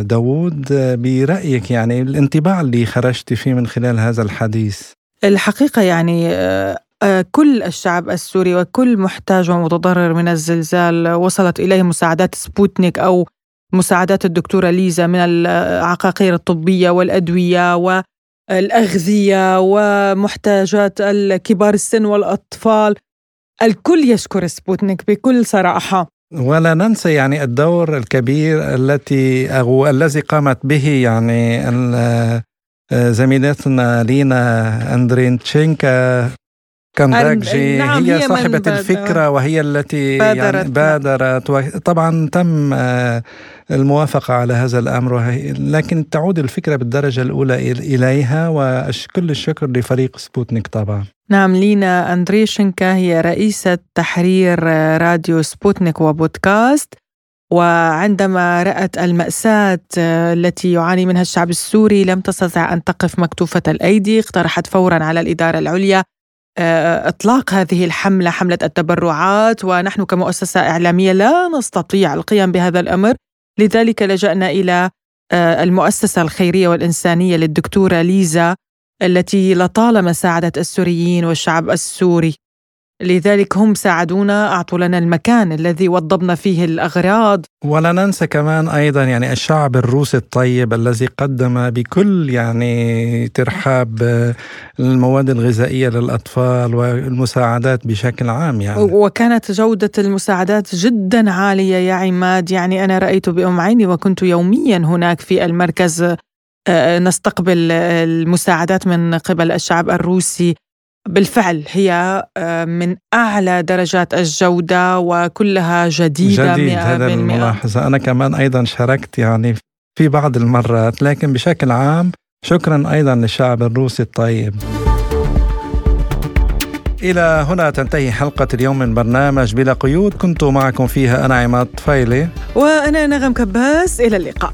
داوود برأيك يعني الانطباع اللي خرجت فيه من خلال هذا الحديث؟ الحقيقة يعني آه، آه، كل الشعب السوري وكل محتاج ومتضرر من الزلزال. وصلت إليه مساعدات سبوتنيك أو مساعدات الدكتورة ليزا من العقاقير الطبية والأدوية والأغذية ومحتاجات الكبار السن والأطفال. الكل يشكر سبوتنيك بكل صراحة. ولا ننسى يعني الدور الكبير التي أو الذي قامت به يعني زميلتنا لينا أندرينتشينكا. كانداكجي نعم هي, هي صاحبة الفكرة وهي التي بادرت, يعني بادرت. طبعا تم آه، الموافقة على هذا الأمر لكن تعود الفكرة بالدرجة الأولى إليها وكل الشكر لفريق سبوتنيك طبعا. نعم لينا أندريشنكا هي رئيسة تحرير آه، راديو سبوتنيك وبودكاست. وعندما رأت المأساة آه، التي يعاني منها الشعب السوري لم تستطع أن تقف مكتوفة الأيدي اقترحت فورا على الإدارة العليا إطلاق هذه الحملة حملة التبرعات ونحن كمؤسسة إعلامية لا نستطيع القيام بهذا الأمر. لذلك لجأنا إلى آه، المؤسسة الخيرية والإنسانية للدكتورة ليزا التي لطالما ساعدت السوريين والشعب السوري لذلك هم ساعدونا أعطوا لنا المكان الذي وضبنا فيه الأغراض. ولا ننسى كمان أيضا يعني الشعب الروسي الطيب الذي قدم بكل يعني ترحاب المواد الغذائية للأطفال والمساعدات بشكل عام يعني. وكانت جودة المساعدات جدا عالية يا عماد. يعني أنا رأيت بأم عيني وكنت يوميا هناك في المركز آه، نستقبل المساعدات من قبل الشعب الروسي. بالفعل هي آه، من أعلى درجات الجودة وكلها جديدة جديد هذا الملاحظة. أنا كمان أيضا شاركت يعني في بعض المرات لكن بشكل عام شكرا أيضا للشعب الروسي الطيب. إلى هنا تنتهي حلقة اليوم من برنامج بلا قيود. كنت معكم فيها أنا عماد طفيلي. وأنا نغم كباس. إلى اللقاء.